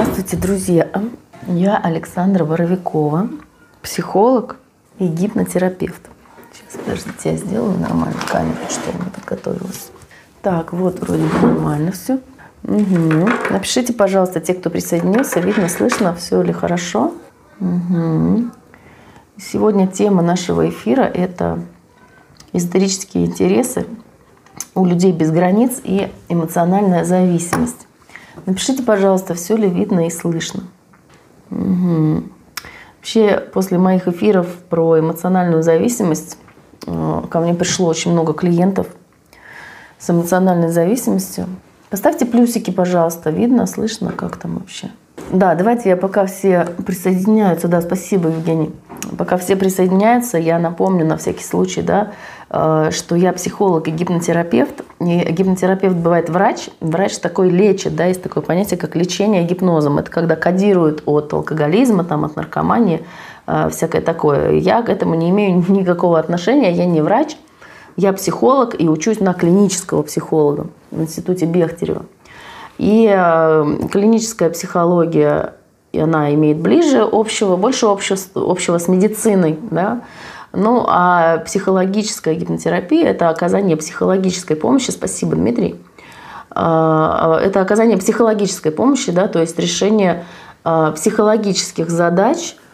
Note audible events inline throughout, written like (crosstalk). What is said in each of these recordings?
Здравствуйте, друзья! Я Александра Боровикова, психолог и гипнотерапевт. Сейчас, подождите, я сделаю нормально камеру, что я подготовилась. Так, вот вроде бы нормально все. Угу. Напишите, пожалуйста, те, кто присоединился, видно, слышно, все ли хорошо. Угу. Сегодня тема нашего эфира – это исторические интересы у людей без границ и эмоциональная зависимость. Напишите, пожалуйста, все ли видно и слышно. Угу. Вообще, после моих эфиров про эмоциональную зависимость э, ко мне пришло очень много клиентов с эмоциональной зависимостью. Поставьте плюсики, пожалуйста. Видно, слышно, как там вообще. Да, давайте я пока все присоединяются. Да, спасибо, Евгений. Пока все присоединяются, я напомню на всякий случай, да, что я психолог и гипнотерапевт. И гипнотерапевт бывает врач. Врач такой лечит, да, есть такое понятие, как лечение гипнозом. Это когда кодируют от алкоголизма, там, от наркомании, э, всякое такое. Я к этому не имею (laughs) никакого отношения, я не врач. Я психолог и учусь на клинического психолога в институте Бехтерева. И э, клиническая психология, она имеет ближе общего, больше общего, общего с медициной, да, ну, а психологическая гипнотерапия – это оказание психологической помощи. Спасибо, Дмитрий. Э, это оказание психологической помощи, да, то есть решение э, психологических задач –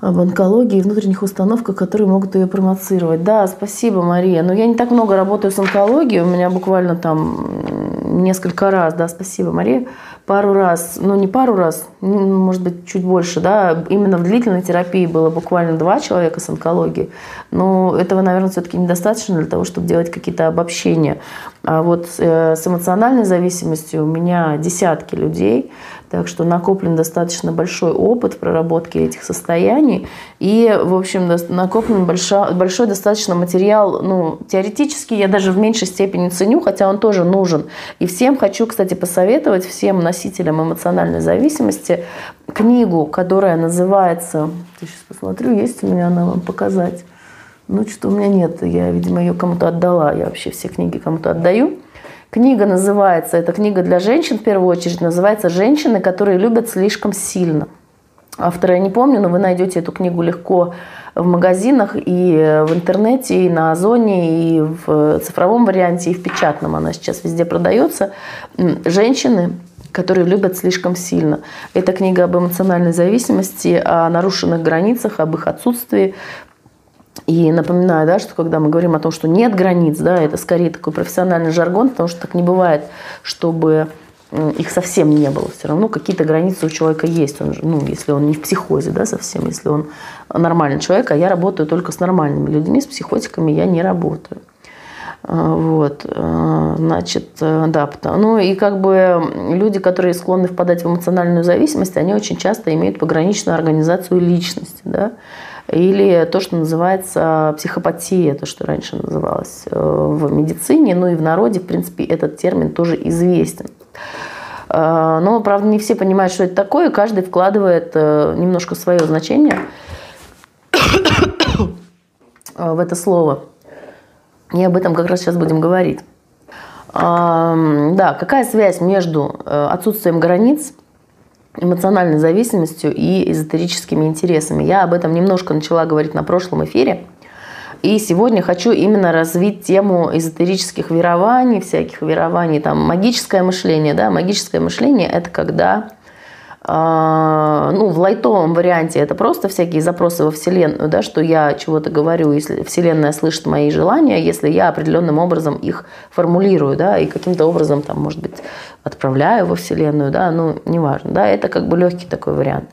об онкологии и внутренних установках, которые могут ее промоцировать. Да, спасибо, Мария. Но я не так много работаю с онкологией, у меня буквально там несколько раз, да, спасибо, Мария, пару раз, ну не пару раз, может быть, чуть больше, да, именно в длительной терапии было буквально два человека с онкологией, но этого, наверное, все-таки недостаточно для того, чтобы делать какие-то обобщения. А вот э, с эмоциональной зависимостью у меня десятки людей, так что накоплен достаточно большой опыт в проработке этих состояний. И, в общем, накоплен большой, большой достаточно материал. Ну, теоретически я даже в меньшей степени ценю, хотя он тоже нужен. И всем хочу, кстати, посоветовать, всем носителям эмоциональной зависимости, книгу, которая называется... Сейчас посмотрю, есть у меня она вам показать. Ну, что у меня нет. Я, видимо, ее кому-то отдала. Я вообще все книги кому-то отдаю. Книга называется, это книга для женщин в первую очередь, называется «Женщины, которые любят слишком сильно». Автора я не помню, но вы найдете эту книгу легко в магазинах и в интернете, и на Озоне, и в цифровом варианте, и в печатном. Она сейчас везде продается. Женщины, которые любят слишком сильно. Это книга об эмоциональной зависимости, о нарушенных границах, об их отсутствии, и напоминаю, да, что когда мы говорим о том, что нет границ, да, это скорее такой профессиональный жаргон, потому что так не бывает, чтобы их совсем не было. Все равно какие-то границы у человека есть. Он, ну, если он не в психозе да, совсем, если он нормальный человек, а я работаю только с нормальными людьми, с психотиками я не работаю. А, вот, а, значит, э, да, ну и как бы люди, которые склонны впадать в эмоциональную зависимость, они очень часто имеют пограничную организацию личности, да, или то, что называется психопатия, то, что раньше называлось э, в медицине, ну и в народе, в принципе, этот термин тоже известен. Э, но, правда, не все понимают, что это такое, каждый вкладывает э, немножко свое значение в это слово. И об этом как раз сейчас будем говорить. Да, какая связь между отсутствием границ эмоциональной зависимостью и эзотерическими интересами. Я об этом немножко начала говорить на прошлом эфире. И сегодня хочу именно развить тему эзотерических верований, всяких верований, там магическое мышление. Да? Магическое мышление – это когда ну, в лайтовом варианте это просто всякие запросы во Вселенную, да, что я чего-то говорю, если Вселенная слышит мои желания, если я определенным образом их формулирую, да, и каким-то образом, там, может быть, отправляю во Вселенную, да, ну, неважно, да, это как бы легкий такой вариант.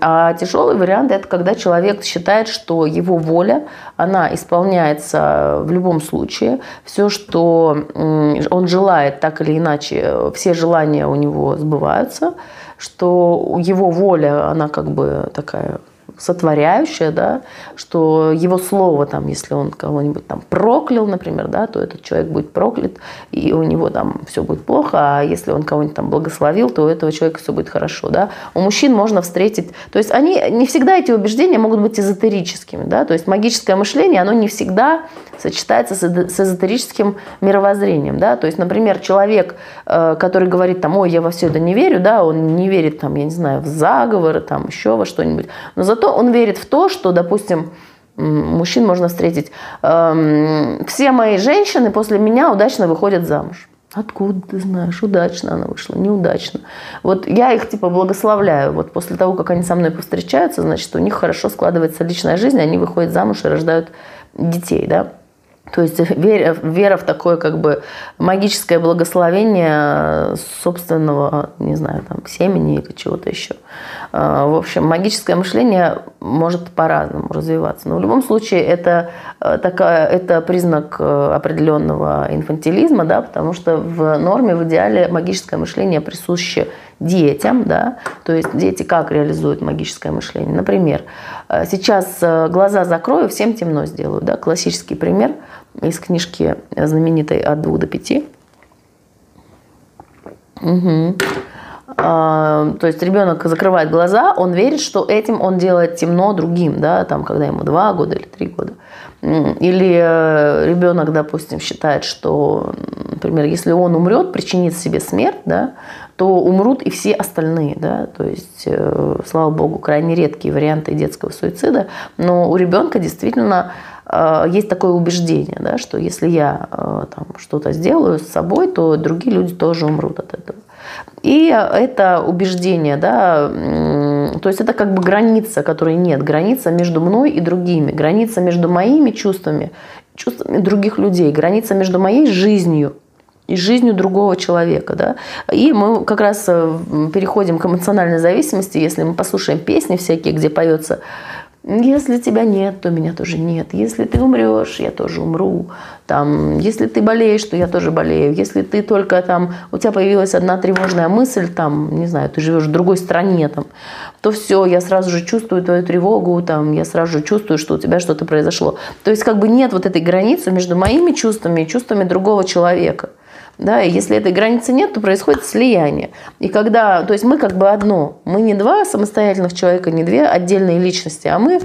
А тяжелый вариант – это когда человек считает, что его воля, она исполняется в любом случае, все, что он желает, так или иначе, все желания у него сбываются – что его воля, она как бы такая сотворяющее, да, что его слово, там, если он кого-нибудь там проклял, например, да, то этот человек будет проклят, и у него там все будет плохо, а если он кого-нибудь там благословил, то у этого человека все будет хорошо, да. У мужчин можно встретить, то есть они, не всегда эти убеждения могут быть эзотерическими, да, то есть магическое мышление, оно не всегда сочетается с эзотерическим мировоззрением, да, то есть, например, человек, э, который говорит там, ой, я во все это не верю, да, он не верит там, я не знаю, в заговоры, там, еще во что-нибудь, но зато он верит в то, что, допустим, мужчин можно встретить. Эм, все мои женщины после меня удачно выходят замуж. Откуда ты знаешь? Удачно она вышла, неудачно. Вот я их типа благословляю. Вот после того, как они со мной повстречаются, значит, у них хорошо складывается личная жизнь, они выходят замуж и рождают детей, да. То есть вера, вера в такое как бы магическое благословение собственного, не знаю, там, семени или чего-то еще. А, в общем, магическое мышление может по-разному развиваться. Но в любом случае это, э, такая, это признак э, определенного инфантилизма, да, потому что в норме, в идеале магическое мышление присуще детям, да, то есть дети как реализуют магическое мышление. Например, э, сейчас глаза закрою, всем темно сделаю, да, классический пример из книжки знаменитой «От двух до пяти». Угу. А, то есть ребенок закрывает глаза, он верит, что этим он делает темно другим, да, там, когда ему два года или три года. Или э, ребенок, допустим, считает, что, например, если он умрет, причинит себе смерть, да, то умрут и все остальные. Да? То есть, э, слава богу, крайне редкие варианты детского суицида. Но у ребенка действительно есть такое убеждение, да, что если я там, что-то сделаю с собой, то другие люди тоже умрут от этого. И это убеждение, да, то есть это как бы граница, которой нет, граница между мной и другими, граница между моими чувствами, чувствами других людей, граница между моей жизнью и жизнью другого человека. Да? И мы как раз э, переходим к эмоциональной зависимости, если мы послушаем песни всякие, где поется если тебя нет, то меня тоже нет. Если ты умрешь, я тоже умру. Там, если ты болеешь, то я тоже болею. Если ты только там, у тебя появилась одна тревожная мысль, там, не знаю, ты живешь в другой стране, там, то все, я сразу же чувствую твою тревогу, там, я сразу же чувствую, что у тебя что-то произошло. То есть как бы нет вот этой границы между моими чувствами и чувствами другого человека. Да, и если этой границы нет, то происходит слияние. И когда, то есть мы как бы одно, мы не два самостоятельных человека, не две отдельные личности, а мы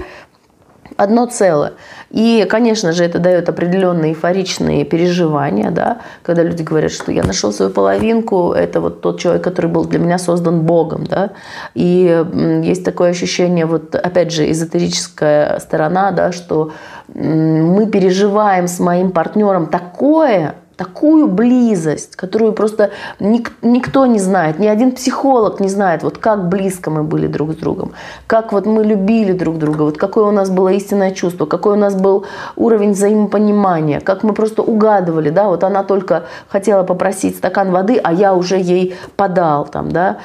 одно целое. И, конечно же, это дает определенные эйфоричные переживания, да, когда люди говорят, что я нашел свою половинку, это вот тот человек, который был для меня создан Богом, да, и есть такое ощущение, вот опять же, эзотерическая сторона, да, что мы переживаем с моим партнером такое, такую близость, которую просто ник- никто не знает, ни один психолог не знает, вот как близко мы были друг с другом, как вот мы любили друг друга, вот какое у нас было истинное чувство, какой у нас был уровень взаимопонимания, как мы просто угадывали, да, вот она только хотела попросить стакан воды, а я уже ей подал там, да,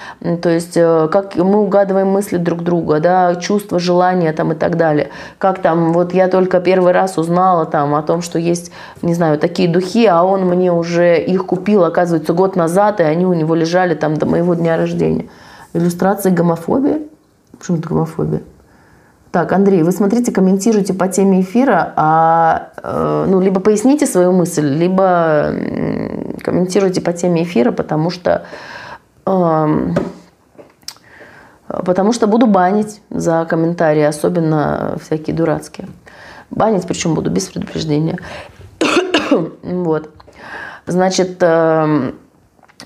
то есть э, как мы угадываем мысли друг друга, да, чувства, желания там и так далее, как там, вот я только первый раз узнала там о том, что есть, не знаю, такие духи, а он мне уже их купил, оказывается, год назад, и они у него лежали там до моего дня рождения. Иллюстрации гомофобии? Почему это гомофобия? Так, Андрей, вы смотрите, комментируйте по теме эфира, а, э, ну, либо поясните свою мысль, либо комментируйте по теме эфира, потому что, э, потому что буду банить за комментарии, особенно всякие дурацкие. Банить, причем буду без предупреждения. (coughs) вот. Значит, эм,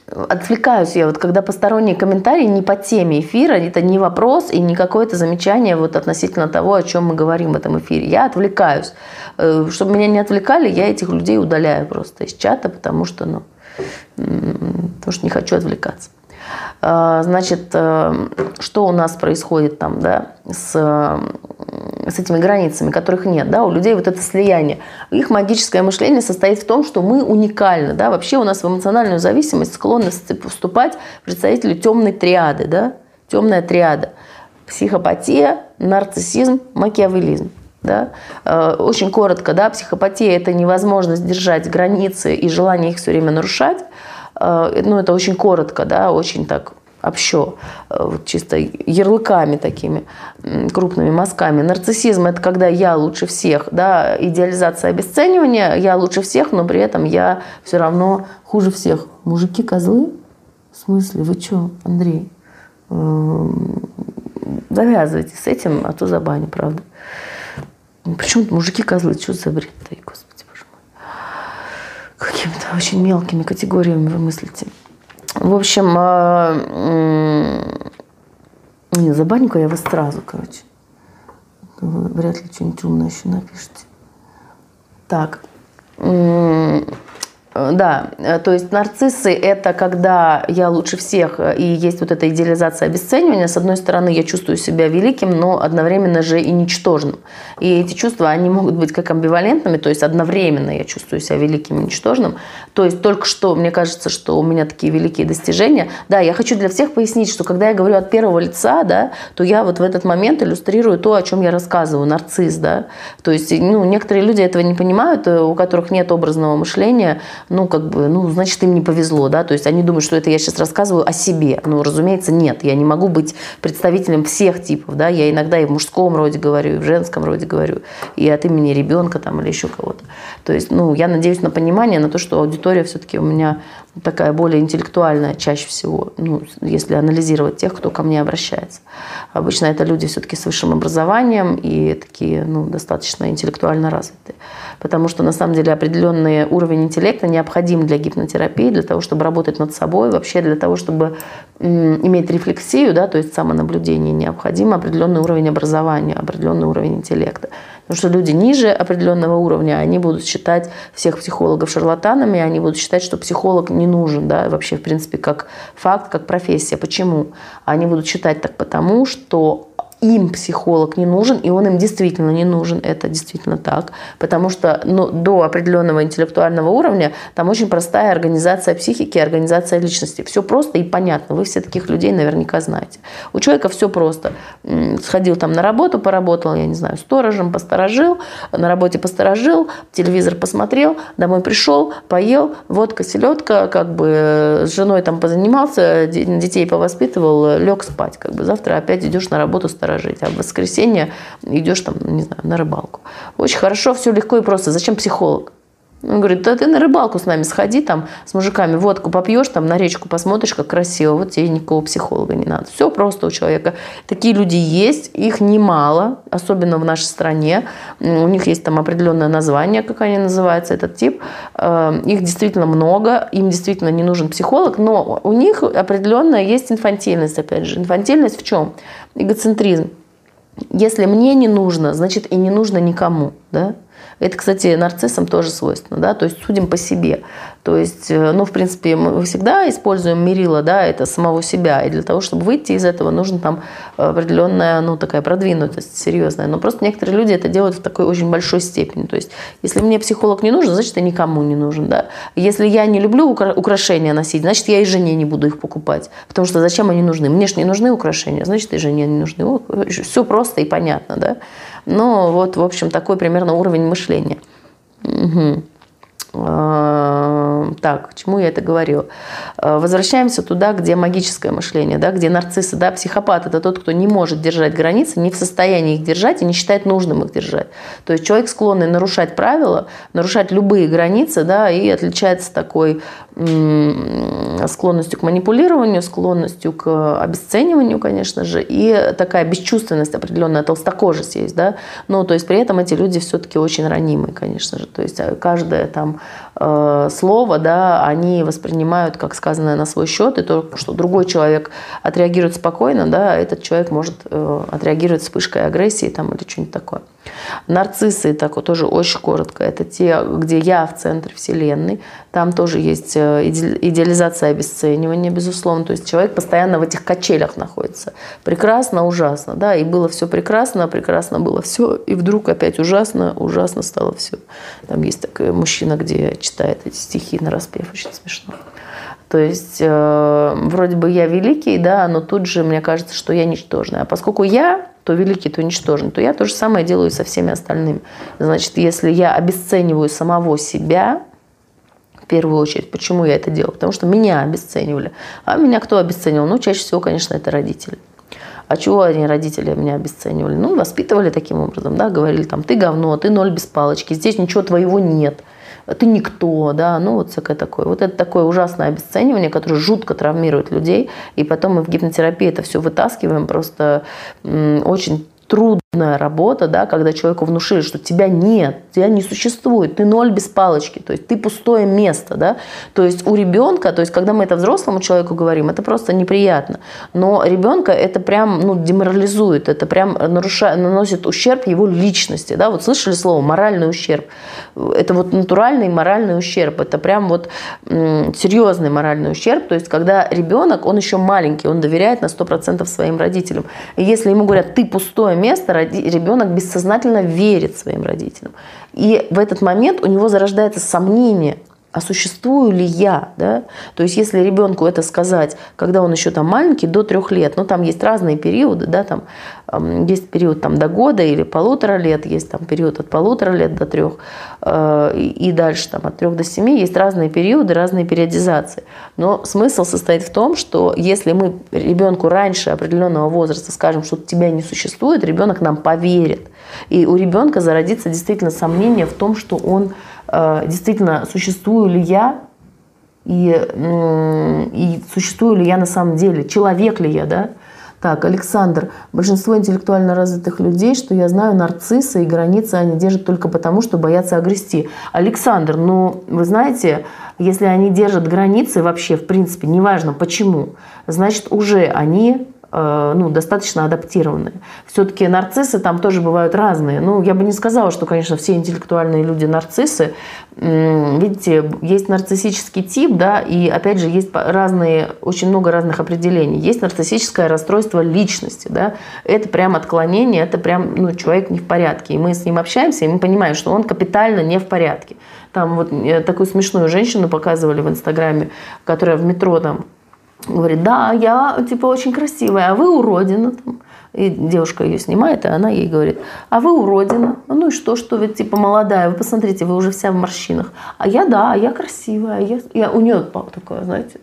отвлекаюсь я, вот когда посторонние комментарии не по теме эфира, это не вопрос и не какое-то замечание вот относительно того, о чем мы говорим в этом эфире. Я отвлекаюсь. Э, чтобы меня не отвлекали, я этих людей удаляю просто из чата, потому что, ну, потому что не хочу отвлекаться. А, значит, э, что у нас происходит там, да, с, с этими границами, которых нет, да, у людей вот это слияние. Их магическое мышление состоит в том, что мы уникальны, да, вообще у нас в эмоциональную зависимость склонны вступать представители темной триады, да, темная триада. Психопатия, нарциссизм, макиавелизм. Да? Э, очень коротко, да, психопатия – это невозможность держать границы и желание их все время нарушать. Э, ну, это очень коротко, да, очень так общо, э, вот чисто ярлыками такими, крупными мазками. Нарциссизм – это когда я лучше всех, да, идеализация обесценивания, я лучше всех, но при этом я все равно хуже всех. Мужики козлы? В смысле? Вы что, Андрей? Эм, завязывайте с этим, а то забаню, правда. Почему мужики козлы? Что за бред-то, господи. Какими-то очень мелкими категориями вы мыслите. В общем, а, не, забаню-ка я вас сразу, короче. Вы вряд ли что-нибудь умное еще напишите. Так. Э, да, э, то есть нарциссы – это когда я лучше всех, э, и есть вот эта идеализация обесценивания. С одной стороны, я чувствую себя великим, но одновременно же и ничтожным. И эти чувства, они могут быть как амбивалентными, то есть одновременно я чувствую себя великим и ничтожным. То есть только что, мне кажется, что у меня такие великие достижения. Да, я хочу для всех пояснить, что когда я говорю от первого лица, да, то я вот в этот момент иллюстрирую то, о чем я рассказываю, нарцисс, да. То есть, ну, некоторые люди этого не понимают, у которых нет образного мышления, ну, как бы, ну, значит, им не повезло, да, то есть они думают, что это я сейчас рассказываю о себе. Ну, разумеется, нет, я не могу быть представителем всех типов, да, я иногда и в мужском роде говорю, и в женском роде говорю, и от имени ребенка там или еще кого-то. То есть, ну, я надеюсь на понимание, на то, что аудитория все-таки у меня такая более интеллектуальная чаще всего, ну, если анализировать тех, кто ко мне обращается. Обычно это люди все-таки с высшим образованием и такие, ну, достаточно интеллектуально развитые. Потому что, на самом деле, определенный уровень интеллекта необходим для гипнотерапии, для того, чтобы работать над собой, вообще для того, чтобы иметь рефлексию, да, то есть самонаблюдение, необходим определенный уровень образования, определенный уровень интеллекта. Потому что люди ниже определенного уровня, они будут считать всех психологов шарлатанами, они будут считать, что психолог не нужен, да, вообще, в принципе, как факт, как профессия. Почему? Они будут считать так потому, что им психолог не нужен, и он им действительно не нужен, это действительно так, потому что ну, до определенного интеллектуального уровня там очень простая организация психики, организация личности. Все просто и понятно, вы все таких людей наверняка знаете. У человека все просто. Сходил там на работу, поработал, я не знаю, сторожем, посторожил, на работе посторожил, телевизор посмотрел, домой пришел, поел, водка, селедка, как бы э, с женой там позанимался, детей повоспитывал, лег спать. Как бы завтра опять идешь на работу, сторожить, а в воскресенье идешь там, не знаю, на рыбалку. Очень хорошо, все легко и просто. Зачем психолог? Он говорит, да ты на рыбалку с нами сходи, там с мужиками водку попьешь, там на речку посмотришь, как красиво, вот тебе никакого психолога не надо. Все просто у человека. Такие люди есть, их немало, особенно в нашей стране. У них есть там определенное название, как они называются, этот тип. Э, их действительно много, им действительно не нужен психолог, но у них определенная есть инфантильность, опять же. Инфантильность в чем? Эгоцентризм. Если мне не нужно, значит и не нужно никому. Да? Это, кстати, нарциссам тоже свойственно, да, то есть судим по себе. То есть, э, ну, в принципе, мы всегда используем мерило, да, это самого себя, и для того, чтобы выйти из этого, нужно там определенная, ну, такая продвинутость серьезная. Но просто некоторые люди это делают в такой очень большой степени. То есть, если мне психолог не нужен, значит, и никому не нужен, да. Если я не люблю украшения носить, значит, я и жене не буду их покупать, потому что зачем они нужны? Мне же не нужны украшения, значит, и жене не нужны. Все просто и понятно, да. Но вот, в общем, такой примерно уровень мышления. Угу. Так, к чему я это говорю? А, возвращаемся туда, где магическое мышление, да, где нарциссы, да, психопат – это тот, кто не может держать границы, не в состоянии их держать и не считает нужным их держать. То есть человек склонный нарушать правила, нарушать любые границы, да, и отличается такой склонностью к манипулированию, склонностью к обесцениванию, конечно же, и такая бесчувственность определенная, толстокожесть есть, да, но то есть при этом эти люди все-таки очень ранимые, конечно же, то есть э, каждое там э, слово, да, они воспринимают как сказанное на свой счет, и то, что другой человек отреагирует спокойно, да, этот человек может э, отреагировать вспышкой агрессии там или что-нибудь такое. Нарциссы, так вот тоже очень коротко, это те, где я в центре Вселенной. Там тоже есть э, идеализация обесценивания, безусловно. То есть человек постоянно в этих качелях находится. Прекрасно, ужасно. Да, и было все прекрасно, прекрасно было все. И вдруг опять ужасно, ужасно стало все. Там есть такой мужчина, где читает эти стихи на распев, очень смешно. То есть э, вроде бы я великий, да, но тут же мне кажется, что я ничтожная. А поскольку я то великий, то ничтожный, то я то же самое делаю со всеми остальными. Значит, если я обесцениваю самого себя, в первую очередь. Почему я это делаю? Потому что меня обесценивали. А меня кто обесценивал? Ну, чаще всего, конечно, это родители. А чего они, родители, меня обесценивали? Ну, воспитывали таким образом, да, говорили там, ты говно, ты ноль без палочки, здесь ничего твоего нет ты никто, да, ну вот всякое такое. Вот это такое ужасное обесценивание, которое жутко травмирует людей, и потом мы в гипнотерапии это все вытаскиваем просто очень трудная работа, да, когда человеку внушили, что тебя нет, тебя не существует, ты ноль без палочки, то есть ты пустое место, да, то есть у ребенка, то есть когда мы это взрослому человеку говорим, это просто неприятно, но ребенка это прям, ну, деморализует, это прям нарушает, наносит ущерб его личности, да, вот слышали слово моральный ущерб, это вот натуральный моральный ущерб, это прям вот серьезный моральный ущерб, то есть когда ребенок, он еще маленький, он доверяет на 100% своим родителям, и если ему говорят, ты пустое место, ребенок бессознательно верит своим родителям. И в этот момент у него зарождается сомнение, а существую ли я, да? То есть, если ребенку это сказать, когда он еще там маленький, до трех лет, ну, там есть разные периоды, да, там есть период там до года или полутора лет, есть там период от полутора лет до трех, э, и дальше там от трех до семи, есть разные периоды, разные периодизации. Но смысл состоит в том, что если мы ребенку раньше определенного возраста скажем, что тебя не существует, ребенок нам поверит. И у ребенка зародится действительно сомнение в том, что он действительно, существую ли я и, и существую ли я на самом деле, человек ли я, да? Так, Александр, большинство интеллектуально развитых людей, что я знаю, нарциссы и границы они держат только потому, что боятся огрести. Александр, ну, вы знаете, если они держат границы вообще, в принципе, неважно почему, значит, уже они Э, ну, достаточно адаптированные. Все-таки нарциссы там тоже бывают разные. Ну, я бы не сказала, что, конечно, все интеллектуальные люди нарциссы. Видите, есть нарциссический тип, да, и, опять же, есть разные, очень много разных определений. Есть нарциссическое расстройство личности, да, это прям отклонение, это прям, ну, человек не в порядке. И мы с ним общаемся, и мы понимаем, что он капитально не в порядке. Там вот э, такую смешную женщину показывали в Инстаграме, которая в метро там Говорит, да, я типа очень красивая, а вы уродина. И девушка ее снимает, и она ей говорит, а вы уродина. Ну и что, что вы типа молодая, вы посмотрите, вы уже вся в морщинах. А я, да, я красивая. Я, я, у нее такое, знаете,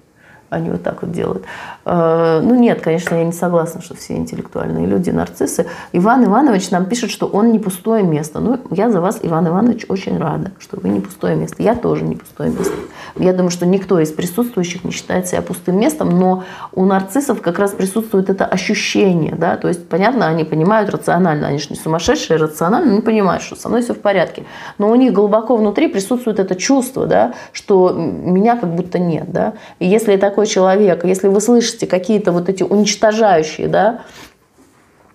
они вот так вот делают. Э, ну нет, конечно, я не согласна, что все интеллектуальные люди нарциссы. Иван Иванович нам пишет, что он не пустое место. Ну, я за вас, Иван Иванович, очень рада, что вы не пустое место. Я тоже не пустое место. Я думаю, что никто из присутствующих не считает себя пустым местом, но у нарциссов как раз присутствует это ощущение. Да? То есть, понятно, они понимают рационально, они же не сумасшедшие, рационально, они понимают, что со мной все в порядке. Но у них глубоко внутри присутствует это чувство, да, что меня как будто нет. Да? И если такой человек, если вы слышите какие-то вот эти уничтожающие, да,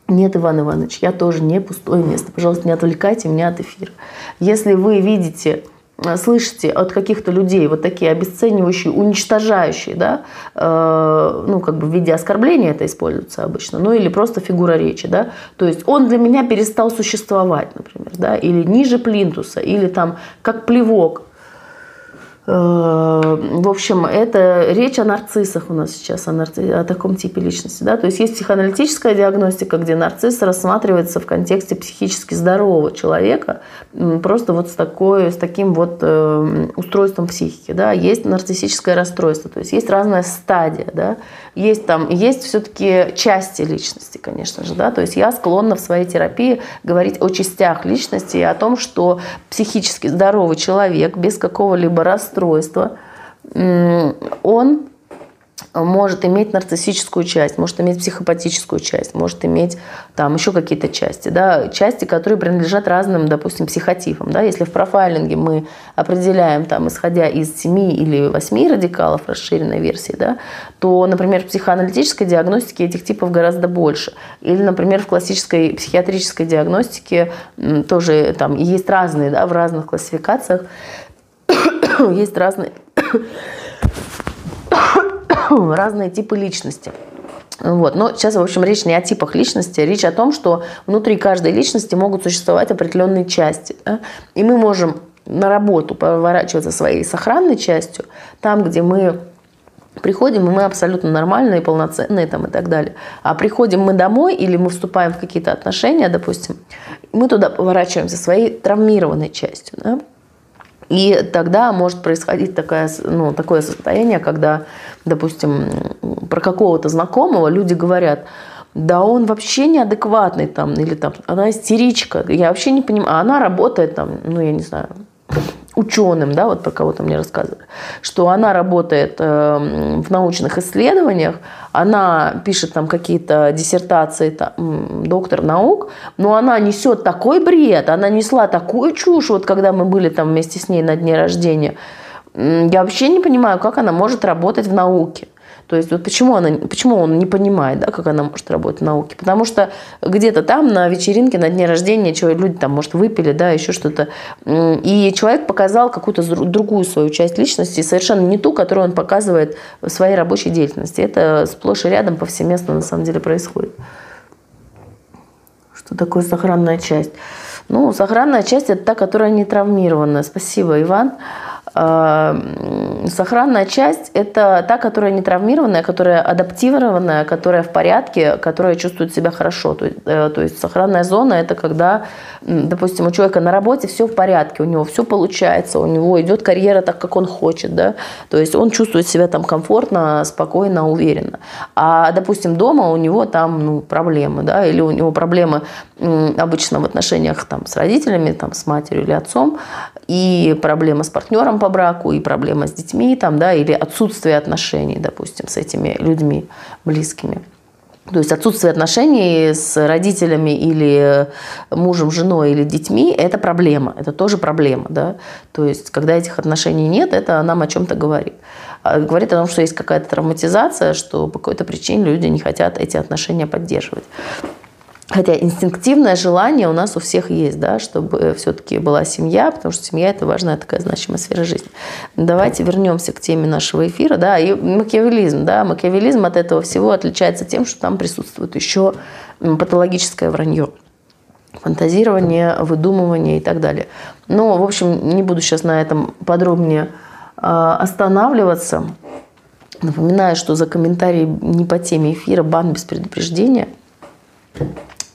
нет, Иван Иванович, я тоже не пустое место. Пожалуйста, не отвлекайте меня от эфира. Если вы видите Э, слышите от каких-то людей вот такие обесценивающие, уничтожающие, да, э, ну, как бы в виде оскорбления это используется обычно, ну, или просто фигура речи, да, то есть он для меня перестал существовать, например, да, или ниже плинтуса, или там как плевок, в общем, это речь о нарциссах у нас сейчас, о, нарци... о таком типе личности. Да? То есть есть психоаналитическая диагностика, где нарцисс рассматривается в контексте психически здорового человека, просто вот с, такой, с таким вот э, устройством психики. Да? Есть нарциссическое расстройство, то есть есть разная стадия. Да? Есть, там, есть все-таки части личности, конечно же. Да? То есть я склонна в своей терапии говорить о частях личности и о том, что психически здоровый человек без какого-либо расстройства расстройства, он может иметь нарциссическую часть, может иметь психопатическую часть, может иметь там еще какие-то части, да, части, которые принадлежат разным, допустим, психотипам, да, если в профайлинге мы определяем там, исходя из 7 или 8 радикалов расширенной версии, да, то, например, в психоаналитической диагностике этих типов гораздо больше, или, например, в классической психиатрической диагностике тоже там есть разные, да, в разных классификациях (coughs) есть разные, (coughs) разные типы личности. Вот. Но сейчас, в общем, речь не о типах личности, речь о том, что внутри каждой личности могут существовать определенные части. Да? И мы можем на работу поворачиваться своей сохранной частью, там, где мы приходим, и мы абсолютно нормальные, полноценные там, и так далее. А приходим мы домой или мы вступаем в какие-то отношения, допустим, мы туда поворачиваемся своей травмированной частью. Да? И тогда может происходить такое, ну, такое состояние, когда, допустим, про какого-то знакомого люди говорят, да он вообще неадекватный там, или там, она истеричка, я вообще не понимаю, а она работает там, ну, я не знаю, ученым, да, вот про кого-то мне рассказывали, что она работает э, в научных исследованиях, она пишет там какие-то диссертации, там, доктор наук, но она несет такой бред, она несла такую чушь, вот когда мы были там вместе с ней на дне рождения, я вообще не понимаю, как она может работать в науке. То есть вот почему, она, почему он не понимает, да, как она может работать в науке? Потому что где-то там на вечеринке, на дне рождения, человек, люди там, может, выпили, да, еще что-то. И человек показал какую-то другую свою часть личности, совершенно не ту, которую он показывает в своей рабочей деятельности. Это сплошь и рядом повсеместно на самом деле происходит. Что такое сохранная часть? Ну, сохранная часть – это та, которая не травмирована. Спасибо, Иван. Эм, сохранная часть – это та, которая не травмированная, которая адаптированная, которая в порядке, которая чувствует себя хорошо. То, э, то есть сохранная зона – это когда, допустим, у человека на работе все в порядке, у него все получается, у него идет карьера так, как он хочет. Да? То есть он чувствует себя там комфортно, спокойно, уверенно. А, допустим, дома у него там ну, проблемы, да? или у него проблемы обычно в отношениях там, с родителями, там, с матерью или отцом, и проблемы с партнером по браку, и проблема с детьми, там, да, или отсутствие отношений, допустим, с этими людьми близкими. То есть отсутствие отношений с родителями или мужем, женой или детьми – это проблема, это тоже проблема. Да? То есть когда этих отношений нет, это нам о чем-то говорит. А говорит о том, что есть какая-то травматизация, что по какой-то причине люди не хотят эти отношения поддерживать. Хотя инстинктивное желание у нас у всех есть, да, чтобы все-таки была семья, потому что семья – это важная такая значимая сфера жизни. Давайте вернемся к теме нашего эфира. Да, и макиавелизм. Да, макиавелизм от этого всего отличается тем, что там присутствует еще патологическое вранье фантазирование, выдумывание и так далее. Но, в общем, не буду сейчас на этом подробнее а, останавливаться. Напоминаю, что за комментарии не по теме эфира бан без предупреждения –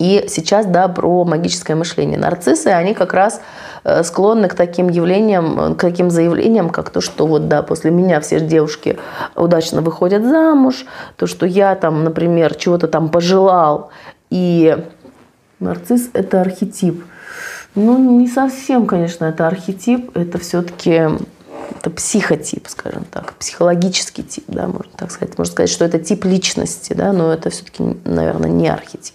и сейчас, да, про магическое мышление. Нарциссы, они как раз э, склонны к таким явлениям, к таким заявлениям, как то, что вот, да, после меня все девушки удачно выходят замуж, то, что я там, например, чего-то там пожелал, и нарцисс – это архетип. Ну, не совсем, конечно, это архетип, это все-таки это психотип, скажем так, психологический тип, да, можно так сказать. Можно сказать, что это тип личности, да, но это все-таки, наверное, не архетип.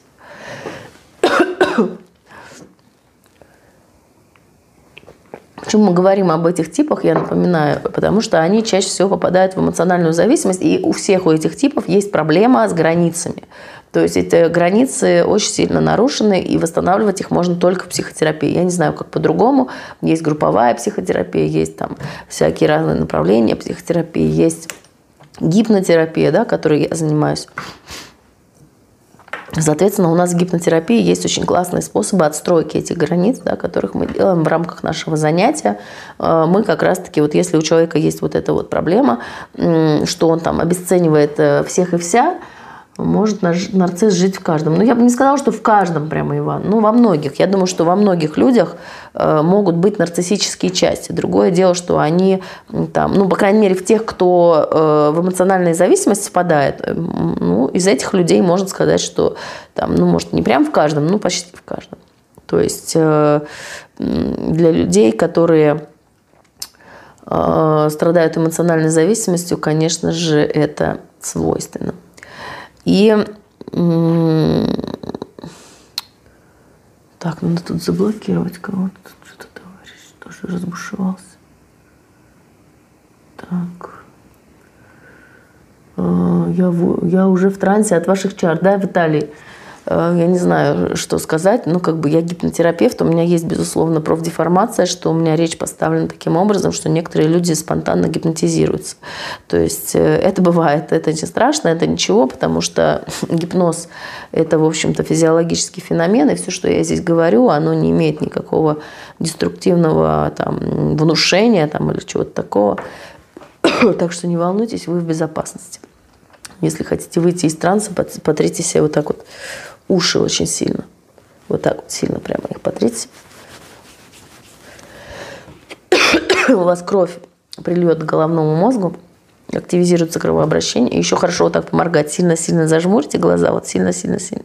Почему мы говорим об этих типах, я напоминаю, потому что они чаще всего попадают в эмоциональную зависимость, и у всех у этих типов есть проблема с границами. То есть эти границы очень сильно нарушены, и восстанавливать их можно только в психотерапии. Я не знаю, как по-другому. Есть групповая психотерапия, есть там всякие разные направления психотерапии, есть гипнотерапия, да, которой я занимаюсь. Соответственно, у нас в гипнотерапии есть очень классные способы отстройки этих границ, да, которых мы делаем в рамках нашего занятия. Э, мы как раз-таки, вот если у человека есть вот эта вот проблема, что он там обесценивает э, всех и вся, может нарцисс жить в каждом. Но ну, я бы не сказала, что в каждом прямо, Иван. Ну, во многих. Я думаю, что во многих людях э, могут быть нарциссические части. Другое дело, что они там, ну, по крайней мере, в тех, кто э, в эмоциональной зависимости впадает, э, ну, из этих людей можно сказать, что там, ну, может, не прям в каждом, но почти в каждом. То есть для людей, которые страдают эмоциональной зависимостью, конечно же, это свойственно. И так, надо тут заблокировать кого-то. Тут что-то товарищ тоже разбушевался. Так. А, я, я уже в трансе от ваших чар, да, Виталий? Э, я не знаю, что сказать, но как бы я гипнотерапевт, у меня есть, безусловно, профдеформация, что у меня речь поставлена таким образом, что некоторые люди спонтанно гипнотизируются. То есть э, это бывает, это не страшно, это ничего, потому что (laughs) гипноз – это, в общем-то, физиологический феномен, и все, что я здесь говорю, оно не имеет никакого деструктивного там, внушения там, или чего-то такого. (clears throat) так что не волнуйтесь, вы в безопасности. Если хотите выйти из транса, потрите себе вот так вот уши очень сильно. Вот так вот сильно прямо их потрите. (coughs) у вас кровь прильет к головному мозгу, активизируется кровообращение. Еще хорошо вот так поморгать. Сильно-сильно зажмурьте глаза, вот сильно-сильно-сильно.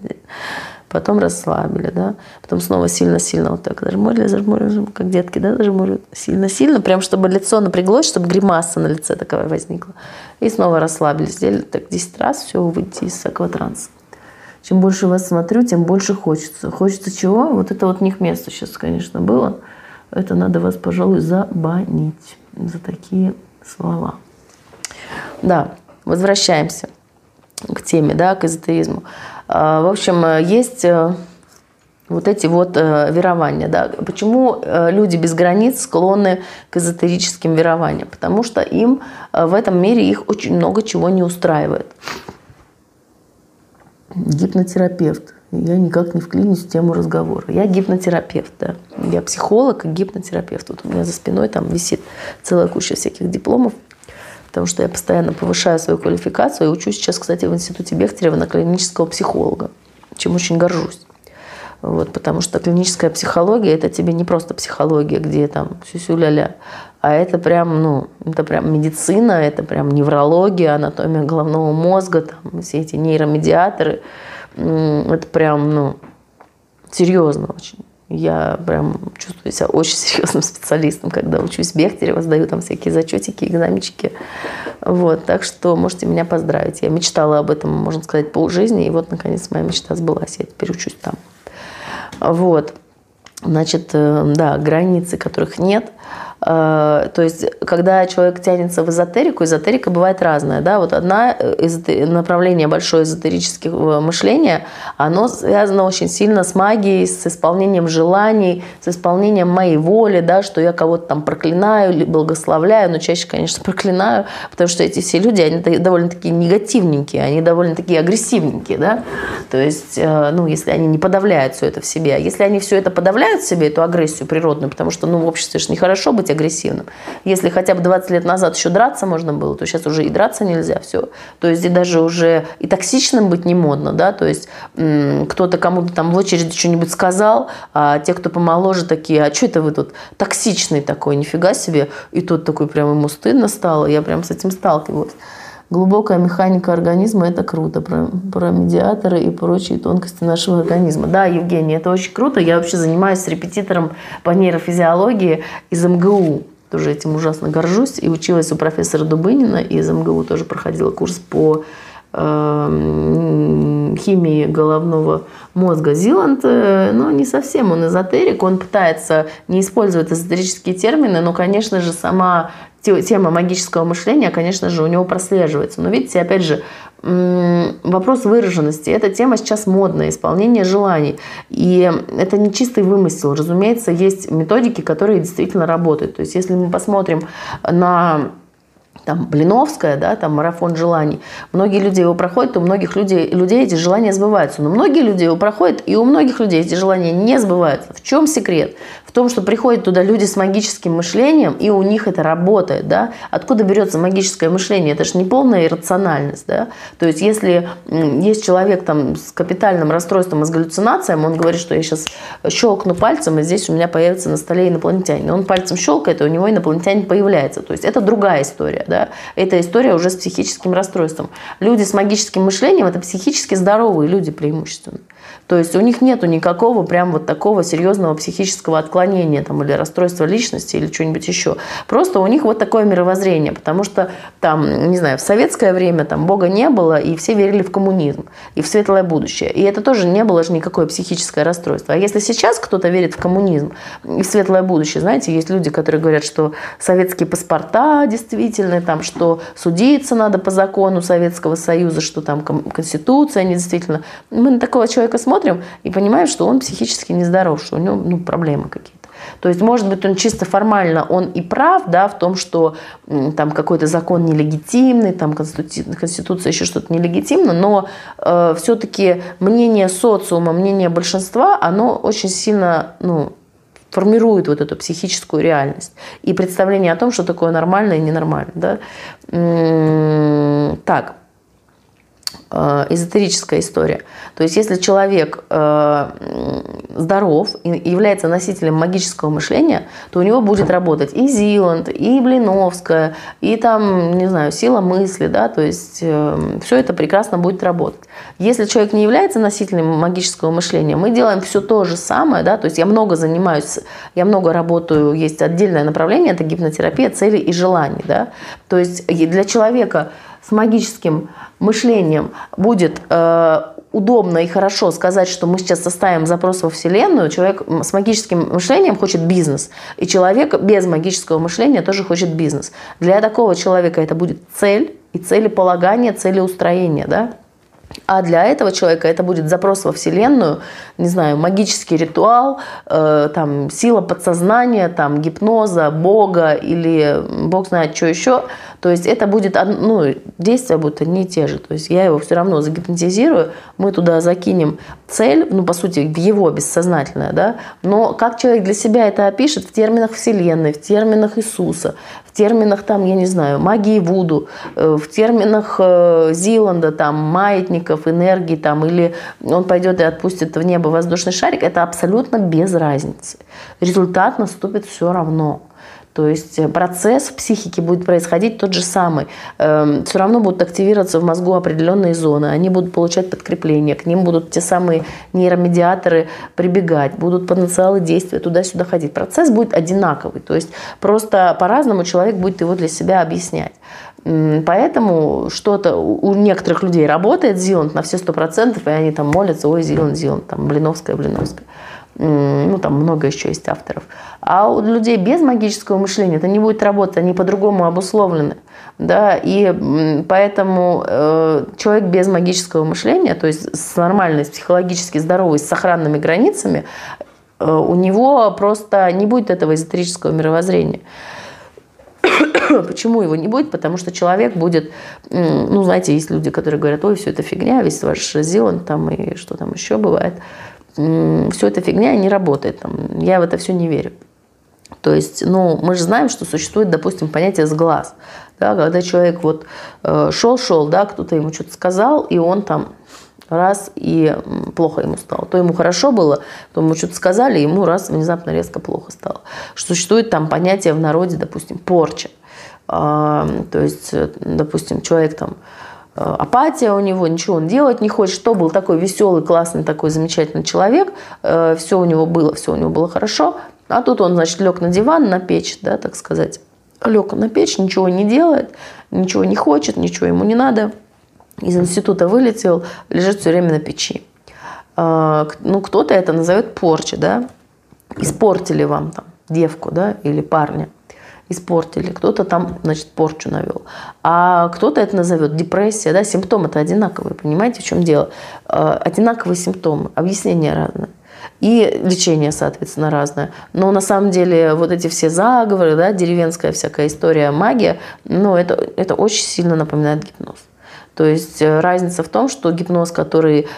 Потом расслабили, да. Потом снова сильно-сильно вот так зажмурили, зажмурили, как детки, да, зажмуривают. Сильно-сильно, прям чтобы лицо напряглось, чтобы гримаса на лице такая возникла. И снова расслабились. Сделали так 10 раз, все, выйти из акватранса. Чем больше вас смотрю, тем больше хочется. Хочется чего? Вот это вот не к месту сейчас, конечно, было. Это надо вас, пожалуй, забанить за такие слова. Да, возвращаемся к теме, да, к эзотеризму. А, в общем, есть э, вот эти вот э, верования. Да. Почему э, люди без границ склонны к эзотерическим верованиям? Потому что им в этом мире их очень много чего не устраивает. Гипнотерапевт. Я никак не вклинюсь в тему разговора. Я гипнотерапевт, да. Я психолог и гипнотерапевт. Вот у меня за спиной там висит целая куча всяких дипломов потому что я постоянно повышаю свою квалификацию и учусь сейчас, кстати, в Институте Бехтерева на клинического психолога, чем очень горжусь. Вот, потому что клиническая психология – это тебе не просто психология, где там сюсю-ля-ля, а это прям, ну, это прям медицина, это прям неврология, анатомия головного мозга, там, все эти нейромедиаторы. Это прям, ну, серьезно очень. Я прям чувствую себя очень (laughs) серьезным специалистом, когда учусь в Бехтерево, сдаю там всякие зачетики, экзаменчики. Вот, так что можете меня поздравить. Я мечтала об этом, можно сказать, полжизни, и вот, наконец, моя мечта сбылась. Я теперь учусь там. Вот. Значит, э, да, границы, которых нет – то есть, когда человек тянется в эзотерику, эзотерика бывает разная. Да? Вот одна из направление большое эзотерического мышления, оно связано очень сильно с магией, с исполнением желаний, с исполнением моей воли, да, что я кого-то там проклинаю или благословляю, но чаще, конечно, (laughs) проклинаю, потому что эти все люди, они довольно-таки негативненькие, они довольно-таки агрессивненькие. Да? То есть, э, ну, если они не подавляют все это в себе. А если они все это подавляют в себе, эту агрессию природную, потому что ну, в обществе же нехорошо быть агрессивным. Если хотя бы 20 лет назад еще драться можно было, то сейчас уже и драться нельзя, все. То есть и даже уже и токсичным быть не модно, да, то есть кто-то кому-то там в очереди что-нибудь сказал, а те, кто помоложе, такие, а что это вы тут токсичный такой, нифига себе, и тот такой прям ему стыдно стало, я прям с этим сталкивалась. Глубокая механика организма – это круто. Про, про медиаторы и прочие тонкости нашего организма. Да, Евгений, это очень круто. Я вообще занимаюсь репетитором по нейрофизиологии из МГУ. Тоже этим ужасно горжусь. И училась у профессора Дубынина. И из МГУ тоже проходила курс по э, химии головного мозга. Зиланд, э, ну, не совсем он эзотерик, он пытается не использовать эзотерические термины, но, конечно же, сама тема магического мышления, конечно же, у него прослеживается. Но видите, опять же, вопрос выраженности. Эта тема сейчас модная, исполнение желаний. И это не чистый вымысел. Разумеется, есть методики, которые действительно работают. То есть, если мы посмотрим на там, Блиновская, да, там, марафон желаний. Многие люди его проходят, у многих людей, людей эти желания сбываются. Но многие люди его проходят, и у многих людей эти желания не сбываются. В чем секрет? Том, что приходят туда люди с магическим мышлением, и у них это работает. Да? Откуда берется магическое мышление? Это же не полная иррациональность. Да? То есть, если есть человек там, с капитальным расстройством и с галлюцинацией, он говорит, что я сейчас щелкну пальцем, и здесь у меня появится на столе инопланетянин. Он пальцем щелкает, и у него инопланетянин появляется. То есть, это другая история. Да, это история уже с психическим расстройством. Люди с магическим мышлением – это психически здоровые люди преимущественно. То есть у них нету никакого прям вот такого серьезного психического отклонения там, или расстройства личности или что-нибудь еще. Просто у них вот такое мировоззрение, потому что там, не знаю, в советское время там Бога не было, и все верили в коммунизм и в светлое будущее. И это тоже не было же никакое психическое расстройство. А если сейчас кто-то верит в коммунизм и в светлое будущее, знаете, есть люди, которые говорят, что советские паспорта действительно, там, что судиться надо по закону Советского Союза, что там Конституция не действительно. Мы на такого человека смотрим, смотрим и понимаем, что он психически нездоров, что у него ну, проблемы какие-то. То есть, может быть, он чисто формально, он и прав, да, в том, что там какой-то закон нелегитимный, там конституция, еще что-то нелегитимно, но э, все-таки мнение социума, мнение большинства, оно очень сильно, ну, формирует вот эту психическую реальность и представление о том, что такое нормально и ненормально. Да? Так, эзотерическая история. То есть если человек э, здоров и является носителем магического мышления, то у него будет работать и Зиланд, и Блиновская, и там, не знаю, сила мысли, да, то есть э, все это прекрасно будет работать. Если человек не является носителем магического мышления, мы делаем все то же самое, да, то есть я много занимаюсь, я много работаю, есть отдельное направление, это гипнотерапия целей и желаний, да, то есть для человека с магическим мышлением будет э, удобно и хорошо сказать, что мы сейчас составим запрос во Вселенную, человек с магическим мышлением хочет бизнес, и человек без магического мышления тоже хочет бизнес. Для такого человека это будет цель и целеполагание, целеустроение, да? А для этого человека это будет запрос во Вселенную, не знаю, магический ритуал, э, там, сила подсознания, там, гипноза, Бога или Бог знает, что еще. То есть это будет, ну, действия будут одни и те же. То есть я его все равно загипнотизирую, мы туда закинем цель, ну, по сути, в его бессознательное, да, но как человек для себя это опишет в терминах Вселенной, в терминах Иисуса, терминах, там, я не знаю, магии Вуду, э, в терминах э, Зиланда, там, маятников, энергии, там, или он пойдет и отпустит в небо воздушный шарик, это абсолютно без разницы. Результат наступит все равно. То есть э, процесс в психике будет происходить тот же самый. Эм, Все равно будут активироваться в мозгу определенные зоны, они будут получать подкрепление, к ним будут те самые нейромедиаторы прибегать, будут потенциалы действия туда-сюда ходить. Процесс будет одинаковый, то есть просто по-разному человек будет его для себя объяснять. Поэтому что-то у некоторых людей работает Зиланд на все сто процентов, и они там молятся, ой, Зиланд, Зиланд, там Блиновская, Блиновская ну там много еще есть авторов. А у людей без магического мышления это не будет работать, они по-другому обусловлены. Да, и поэтому э, человек без магического мышления, то есть с нормальной, с психологически здоровой, с сохранными границами, э, у него просто не будет этого эзотерического мировоззрения. (coughs) Почему его не будет? Потому что человек будет, ну, знаете, есть люди, которые говорят, ой, все это фигня, весь ваш Зилан там и что там еще бывает все это фигня не работает. Там, я в это все не верю. То есть, ну, мы же знаем, что существует, допустим, понятие «сглаз». Да, когда человек вот шел-шел, э, да, кто-то ему что-то сказал, и он там раз и плохо ему стало. То ему хорошо было, то ему что-то сказали, ему раз внезапно резко плохо стало. Что существует там понятие в народе, допустим, порча. То есть, э, допустим, человек там апатия у него, ничего он делать не хочет. Что был такой веселый, классный, такой замечательный человек, э, все у него было, все у него было хорошо. А тут он, значит, лег на диван, на печь, да, так сказать. Лег на печь, ничего не делает, ничего не хочет, ничего ему не надо. Из института вылетел, лежит все время на печи. Э, ну, кто-то это назовет порча, да. Испортили вам там девку, да, или парня испортили, кто-то там, значит, порчу навел. А кто-то это назовет депрессия, да, симптомы-то одинаковые, понимаете, в чем дело? Э, одинаковые симптомы, объяснения разные. И лечение, соответственно, разное. Но на самом деле вот эти все заговоры, да, деревенская всякая история, магия, ну, это, это очень сильно напоминает гипноз. То есть э, разница в том, что гипноз, который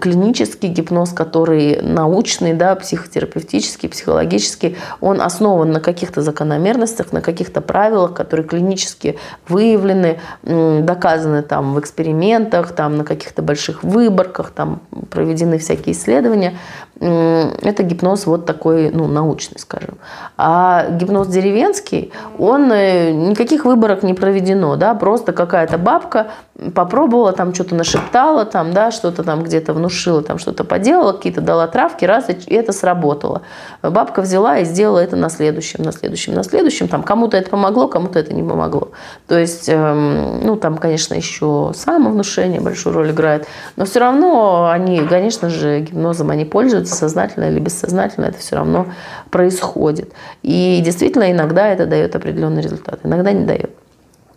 клинический, гипноз, который научный, да, психотерапевтический, психологический, он основан на каких-то закономерностях, на каких-то правилах, которые клинически выявлены, доказаны там в экспериментах, там на каких-то больших выборках, там проведены всякие исследования. Это гипноз вот такой, ну, научный, скажем. А гипноз деревенский, он э, никаких выборок не проведено, да, просто какая-то бабка попробовала, там что-то нашептала, там, да, что-то там где-то внушила, там что-то поделала, какие-то дала травки, раз, и это сработало. Бабка взяла и сделала это на следующем, на следующем, на следующем. Там кому-то это помогло, кому-то это не помогло. То есть, эм, ну, там, конечно, еще самовнушение большую роль играет, но все равно они, конечно же, гипнозом они пользуются, сознательно или бессознательно, это все равно происходит. И действительно, иногда это дает определенный результат, иногда не дает.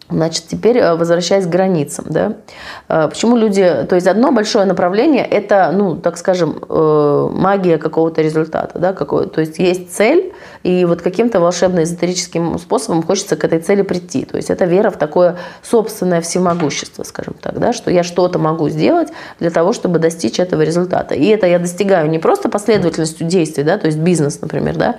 Значит, теперь э, возвращаясь к границам, да, э, почему люди, то есть одно большое направление – это, ну, так скажем, э, магия какого-то результата, да, какой, то есть есть цель, и вот каким-то волшебно-эзотерическим способом хочется к этой цели прийти, то есть это вера в такое собственное всемогущество, скажем так, да, что я что-то могу сделать для того, чтобы достичь этого результата, и это я достигаю не просто последовательностью действий, да, то есть бизнес, например, да,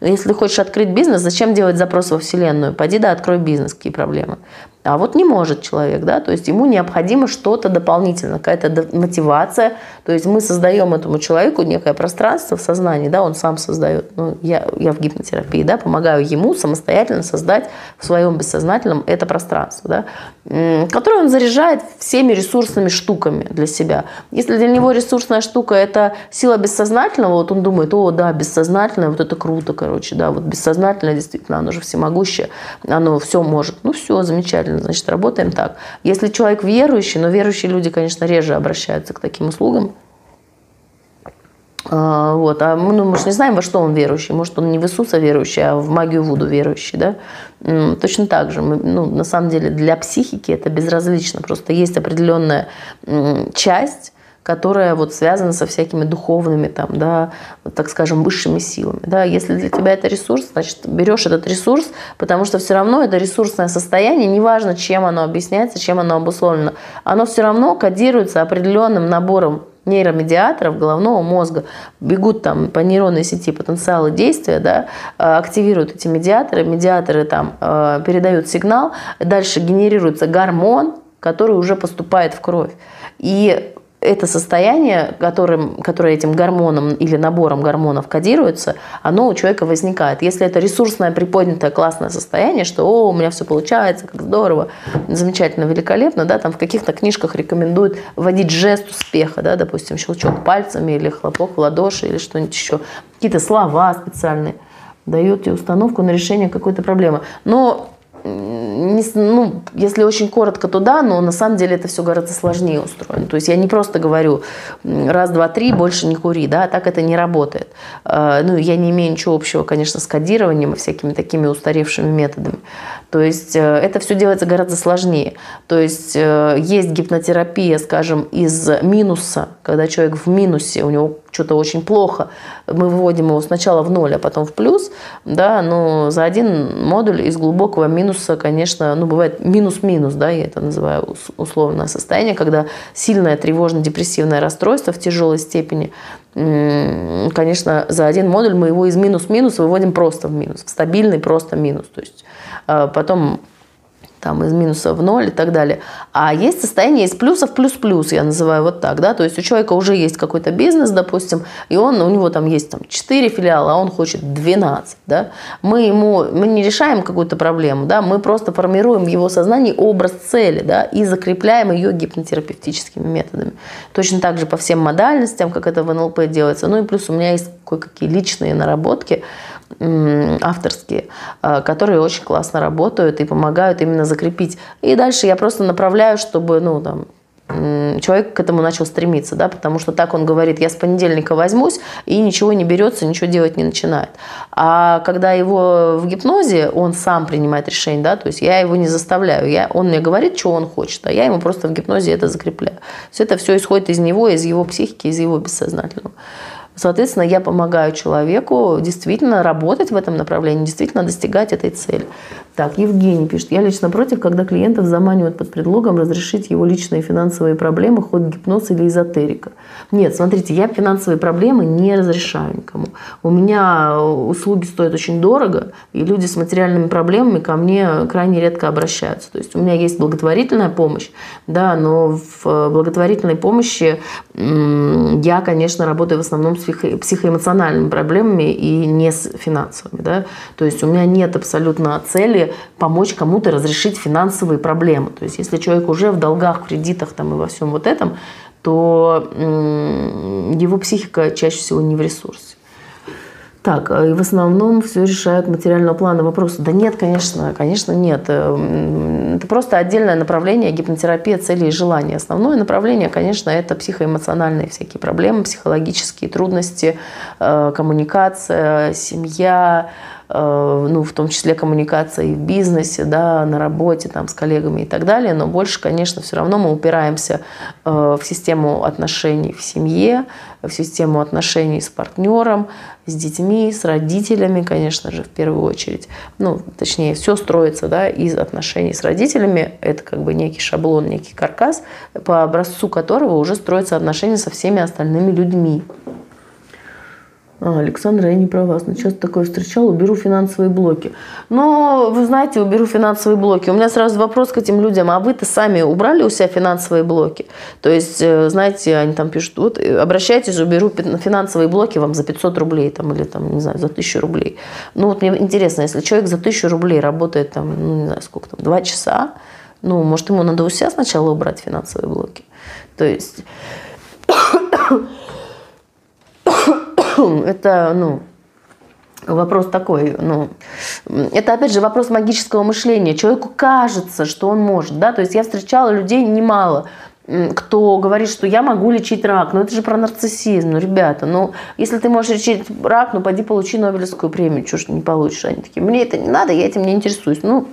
если ты хочешь открыть бизнес, зачем делать запрос во Вселенную, пойди да открой бизнес, какие проблемы. А вот не может человек, да, то есть ему необходимо что-то дополнительно, какая-то мотивация. То есть мы создаем этому человеку некое пространство в сознании, да, он сам создает. Ну, я, я в гипнотерапии, да, помогаю ему самостоятельно создать в своем бессознательном это пространство, да, которое он заряжает всеми ресурсными штуками для себя. Если для него ресурсная штука – это сила бессознательного, вот он думает, о, да, бессознательное, вот это круто, короче, да, вот бессознательное действительно, оно же всемогущее, оно все может. Ну, все, замечательно замечательно, значит, работаем так. Если человек верующий, но верующие люди, конечно, реже обращаются к таким услугам, а, вот. А мы, ну, мы же не знаем, во что он верующий. Может, он не в Иисуса верующий, а в магию Вуду верующий. Да? Точно так же. Мы, ну, на самом деле для психики это безразлично. Просто есть определенная часть, которая вот связана со всякими духовными, там, да, вот, так скажем, высшими силами. Да. Если для тебя это ресурс, значит, берешь этот ресурс, потому что все равно это ресурсное состояние, неважно, чем оно объясняется, чем оно обусловлено, оно все равно кодируется определенным набором нейромедиаторов головного мозга бегут там по нейронной сети потенциалы действия, да, э, активируют эти медиаторы, медиаторы там э, передают сигнал, дальше генерируется гормон, который уже поступает в кровь. И это состояние, которым, которое этим гормоном или набором гормонов кодируется, оно у человека возникает. Если это ресурсное, приподнятое, классное состояние, что «О, у меня все получается, как здорово, замечательно, великолепно», да, там в каких-то книжках рекомендуют вводить жест успеха, да, допустим, щелчок пальцами или хлопок в ладоши или что-нибудь еще, какие-то слова специальные, даете установку на решение какой-то проблемы. Но не, ну, если очень коротко, то да, но на самом деле это все гораздо сложнее устроено. То есть я не просто говорю раз, два, три, больше не кури, да, так это не работает. А, ну, я не имею ничего общего, конечно, с кодированием и всякими такими устаревшими методами. То есть э, это все делается гораздо сложнее. То есть э, есть гипнотерапия, скажем, из минуса, когда человек в минусе, у него что-то очень плохо, мы выводим его сначала в ноль, а потом в плюс, да, но за один модуль из глубокого минуса, конечно, ну, бывает минус-минус, да, я это называю условное состояние, когда сильное тревожно-депрессивное расстройство в тяжелой степени, конечно, за один модуль мы его из минус-минус выводим просто в минус, в стабильный просто минус, то есть а потом там из минуса в ноль и так далее. А есть состояние из плюса в плюс-плюс, я называю вот так, да, то есть у человека уже есть какой-то бизнес, допустим, и он, у него там есть там 4 филиала, а он хочет 12, да, мы ему, мы не решаем какую-то проблему, да, мы просто формируем в его сознании образ цели, да, и закрепляем ее гипнотерапевтическими методами. Точно так же по всем модальностям, как это в НЛП делается, ну и плюс у меня есть кое-какие личные наработки, авторские, э, которые очень классно работают и помогают именно закрепить. И дальше я просто направляю, чтобы, ну, там, человек к этому начал стремиться, да, потому что так он говорит, я с понедельника возьмусь, и ничего не берется, ничего делать не начинает. А когда его в гипнозе, он сам принимает решение, да, то есть я его не заставляю, я, он мне говорит, что он хочет, а я ему просто в гипнозе это закрепляю. То есть это все исходит из него, из его психики, из его бессознательного. Соответственно, я помогаю человеку действительно работать в этом направлении, действительно достигать этой цели. Так, Евгений пишет, я лично против, когда клиентов заманивают под предлогом разрешить его личные финансовые проблемы, хоть гипноз или эзотерика. Нет, смотрите, я финансовые проблемы не разрешаю никому. У меня услуги стоят очень дорого, и люди с материальными проблемами ко мне крайне редко обращаются. То есть у меня есть благотворительная помощь, да, но в благотворительной помощи я, конечно, работаю в основном психоэмоциональными проблемами и не с финансовыми. Да? То есть у меня нет абсолютно цели помочь кому-то разрешить финансовые проблемы. То есть если человек уже в долгах, кредитах там, и во всем вот этом, то его психика чаще всего не в ресурсе. Так, э, и в основном все решают материального плана вопросы. Да нет, конечно, конечно нет. Э, это просто отдельное направление гипнотерапия цели и желания. Основное направление, конечно, это психоэмоциональные всякие проблемы, психологические трудности, э, коммуникация, семья, ну, в том числе коммуникации в бизнесе, да, на работе там, с коллегами и так далее. Но больше, конечно, все равно мы упираемся э, в систему отношений в семье, в систему отношений с партнером, с детьми, с родителями, конечно же, в первую очередь. Ну, точнее, все строится да, из отношений с родителями. Это как бы некий шаблон, некий каркас, по образцу которого уже строятся отношения со всеми остальными людьми. А, Александра, я не про вас, но часто такое встречал, уберу финансовые блоки. Но, вы знаете, уберу финансовые блоки. У меня сразу вопрос к этим людям, а вы-то сами убрали у себя финансовые блоки? То есть, э, знаете, они там пишут, вот, э, обращайтесь, уберу финансовые блоки вам за 500 рублей, там, или там, не знаю, за 1000 рублей. Ну, вот мне интересно, если человек за 1000 рублей работает, там, ну, не знаю, сколько там, 2 часа, ну, может, ему надо у себя сначала убрать финансовые блоки? То есть... (clears throat) это, ну, вопрос такой, ну, это опять же вопрос магического мышления. Человеку кажется, что он может, да, то есть я встречала людей немало, кто говорит, что я могу лечить рак. Но это же про нарциссизм. Ну, ребята, ну, если ты можешь лечить рак, ну, пойди получи Нобелевскую премию. Чего ж не получишь? Они такие, мне это не надо, я этим не интересуюсь. Ну,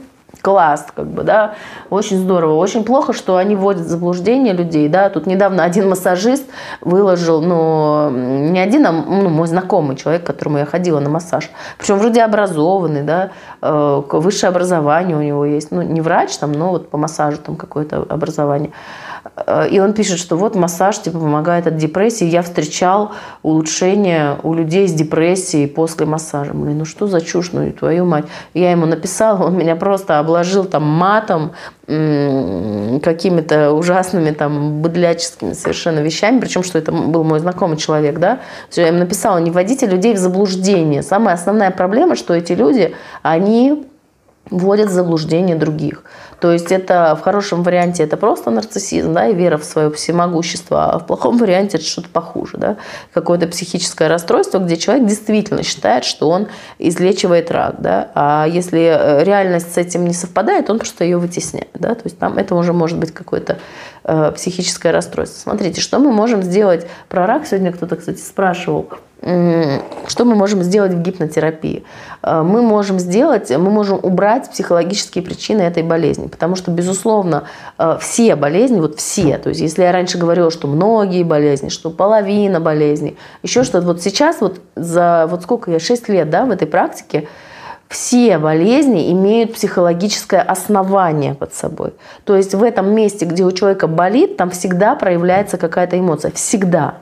класс, как бы, да, очень здорово. Очень плохо, что они вводят в заблуждение людей, да. Тут недавно один массажист выложил, ну, не один, а ну, мой знакомый человек, к которому я ходила на массаж, причем вроде образованный, да, э, высшее образование у него есть, ну, не врач там, но вот по массажу там какое-то образование. Э, и он пишет, что вот массаж типа помогает от депрессии. Я встречал улучшение у людей с депрессией после массажа. Блин, ну что за чушь, ну и твою мать. Я ему написала, он меня просто обложил там матом, какими-то ужасными там быдляческими совершенно вещами, причем что это был мой знакомый человек, да, я ему написала, не вводите людей в заблуждение. Самая основная проблема, что эти люди, они вводят в заблуждение других. То есть это в хорошем варианте это просто нарциссизм, да, и вера в свое всемогущество, а в плохом варианте это что-то похуже, да, какое-то психическое расстройство, где человек действительно считает, что он излечивает рак, да, а если э, реальность с этим не совпадает, он просто ее вытесняет, да, то есть там это уже может быть какое-то э, психическое расстройство. Смотрите, что мы можем сделать про рак, сегодня кто-то, кстати, спрашивал, что мы можем сделать в гипнотерапии? Э, мы можем сделать, мы можем убрать психологические причины этой болезни, потому что, безусловно, э, все болезни, вот все, то есть если я раньше говорила, что многие болезни, что половина болезней, еще что-то, вот сейчас вот за, вот сколько я, 6 лет, да, в этой практике, все болезни имеют психологическое основание под собой. То есть в этом месте, где у человека болит, там всегда проявляется какая-то эмоция. Всегда.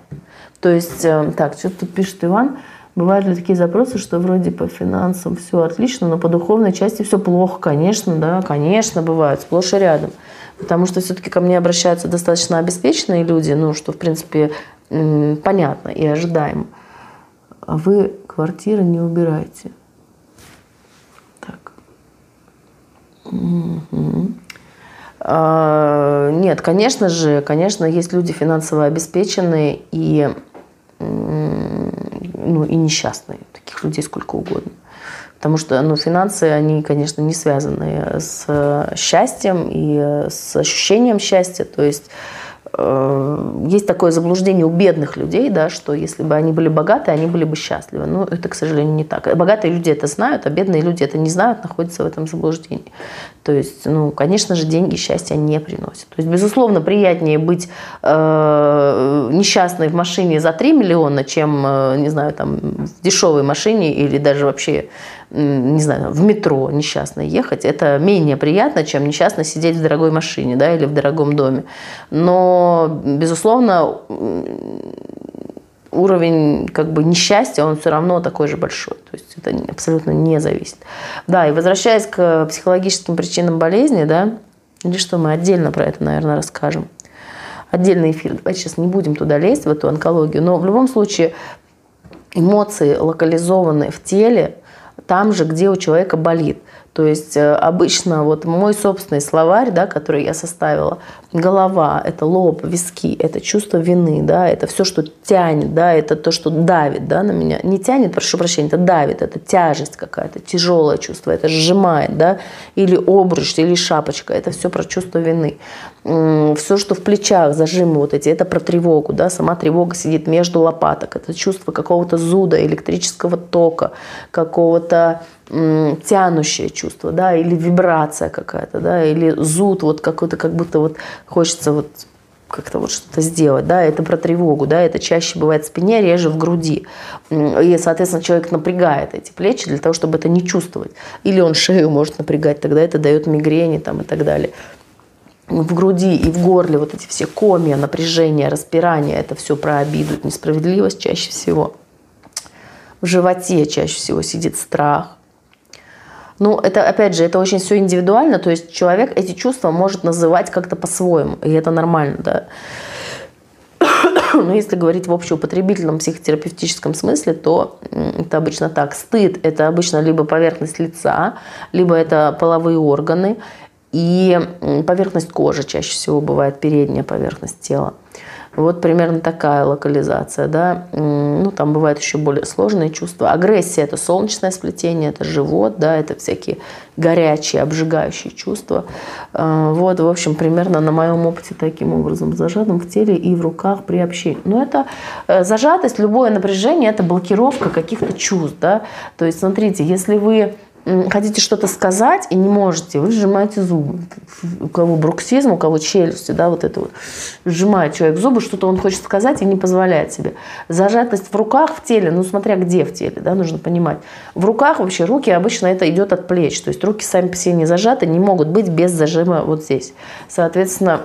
То есть, э, так, что тут пишет Иван, бывают ли такие запросы, что вроде по финансам все отлично, но по духовной части все плохо? Конечно, да, конечно, бывают, сплошь и рядом. Потому что все-таки ко мне обращаются достаточно обеспеченные люди, ну, что, в принципе, понятно и ожидаемо. А вы квартиры не убираете. Так. Угу. А, нет, конечно же, конечно, есть люди финансово обеспеченные и ну, и несчастные. Таких людей сколько угодно. Потому что ну, финансы, они, конечно, не связаны с счастьем и с ощущением счастья. То есть Э, есть такое заблуждение у бедных людей, да, что если бы они были богаты, они были бы счастливы. Но это, к сожалению, не так. Богатые люди это знают, а бедные люди это не знают, находятся в этом заблуждении. То есть, ну, конечно же, деньги счастья не приносят. То есть, безусловно, приятнее быть э, несчастной в машине за 3 миллиона, чем, э, не знаю, там, в дешевой машине или даже вообще не знаю, в метро несчастно ехать, это менее приятно, чем несчастно сидеть в дорогой машине да, или в дорогом доме. Но, безусловно, уровень как бы несчастья, он все равно такой же большой. То есть это абсолютно не зависит. Да, и возвращаясь к психологическим причинам болезни, да, или что мы отдельно про это, наверное, расскажем. Отдельный эфир. Давайте сейчас не будем туда лезть, в эту онкологию. Но в любом случае эмоции локализованные в теле, там же, где у человека болит. То есть э, обычно вот мой собственный словарь, да, который я составила, голова, это лоб, виски, это чувство вины, да, это все, что тянет, да, это то, что давит, да, на меня. Не тянет, прошу прощения, это давит, это тяжесть какая-то, тяжелое чувство, это сжимает, да, или обруч, или шапочка, это все про чувство вины. Все, что в плечах, зажимы вот эти, это про тревогу, да, сама тревога сидит между лопаток, это чувство какого-то зуда, электрического тока, какого-то тянущее чувство, да, или вибрация какая-то, да, или зуд, вот какой-то, как будто вот хочется вот как-то вот что-то сделать, да, это про тревогу, да, это чаще бывает в спине, реже в груди. И, соответственно, человек напрягает эти плечи для того, чтобы это не чувствовать. Или он шею может напрягать, тогда это дает мигрени там и так далее. В груди и в горле вот эти все комья, напряжение, распирание, это все про обиду, несправедливость чаще всего. в животе чаще всего сидит страх. Ну, это, опять же, это очень все индивидуально, то есть человек эти чувства может называть как-то по-своему, и это нормально, да. Но если говорить в общеупотребительном психотерапевтическом смысле, то это обычно так. Стыд – это обычно либо поверхность лица, либо это половые органы, и поверхность кожи чаще всего бывает передняя поверхность тела. Вот примерно такая локализация, да. Ну, там бывают еще более сложные чувства. Агрессия – это солнечное сплетение, это живот, да, это всякие горячие, обжигающие чувства. А, вот, в общем, примерно на моем опыте таким образом зажатым в теле и в руках при общении. Но это э, зажатость, любое напряжение – это блокировка каких-то чувств, да. То есть, смотрите, если вы хотите что-то сказать и не можете, вы сжимаете зубы. У кого бруксизм, у кого челюсти, да, вот это вот. Сжимает человек зубы, что-то он хочет сказать и не позволяет себе. Зажатость в руках, в теле, ну, смотря где в теле, да, нужно понимать. В руках вообще руки обычно это идет от плеч. То есть руки сами по себе не зажаты, не могут быть без зажима вот здесь. Соответственно,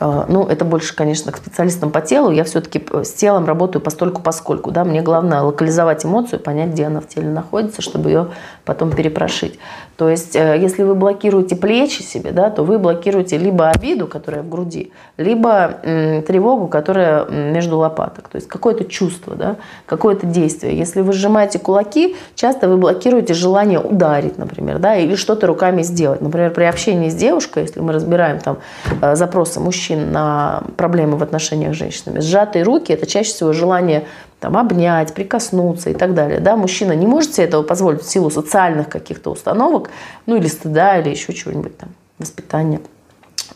ну, это больше, конечно, к специалистам по телу. Я все-таки с телом работаю постольку поскольку. Да? Мне главное локализовать эмоцию, понять, где она в теле находится, чтобы ее потом перепрошить. То есть, э, если вы блокируете плечи себе, да, то вы блокируете либо обиду, которая в груди, либо м, тревогу, которая между лопаток. То есть, какое-то чувство, да, какое-то действие. Если вы сжимаете кулаки, часто вы блокируете желание ударить, например, да, или что-то руками сделать. Например, при общении с девушкой, если мы разбираем там э, запросы мужчин на проблемы в отношениях с женщинами, сжатые руки – это чаще всего желание там, обнять, прикоснуться и так далее. Да? Мужчина не может себе этого позволить в силу социальных каких-то установок, ну или стыда, или еще чего-нибудь там, воспитания.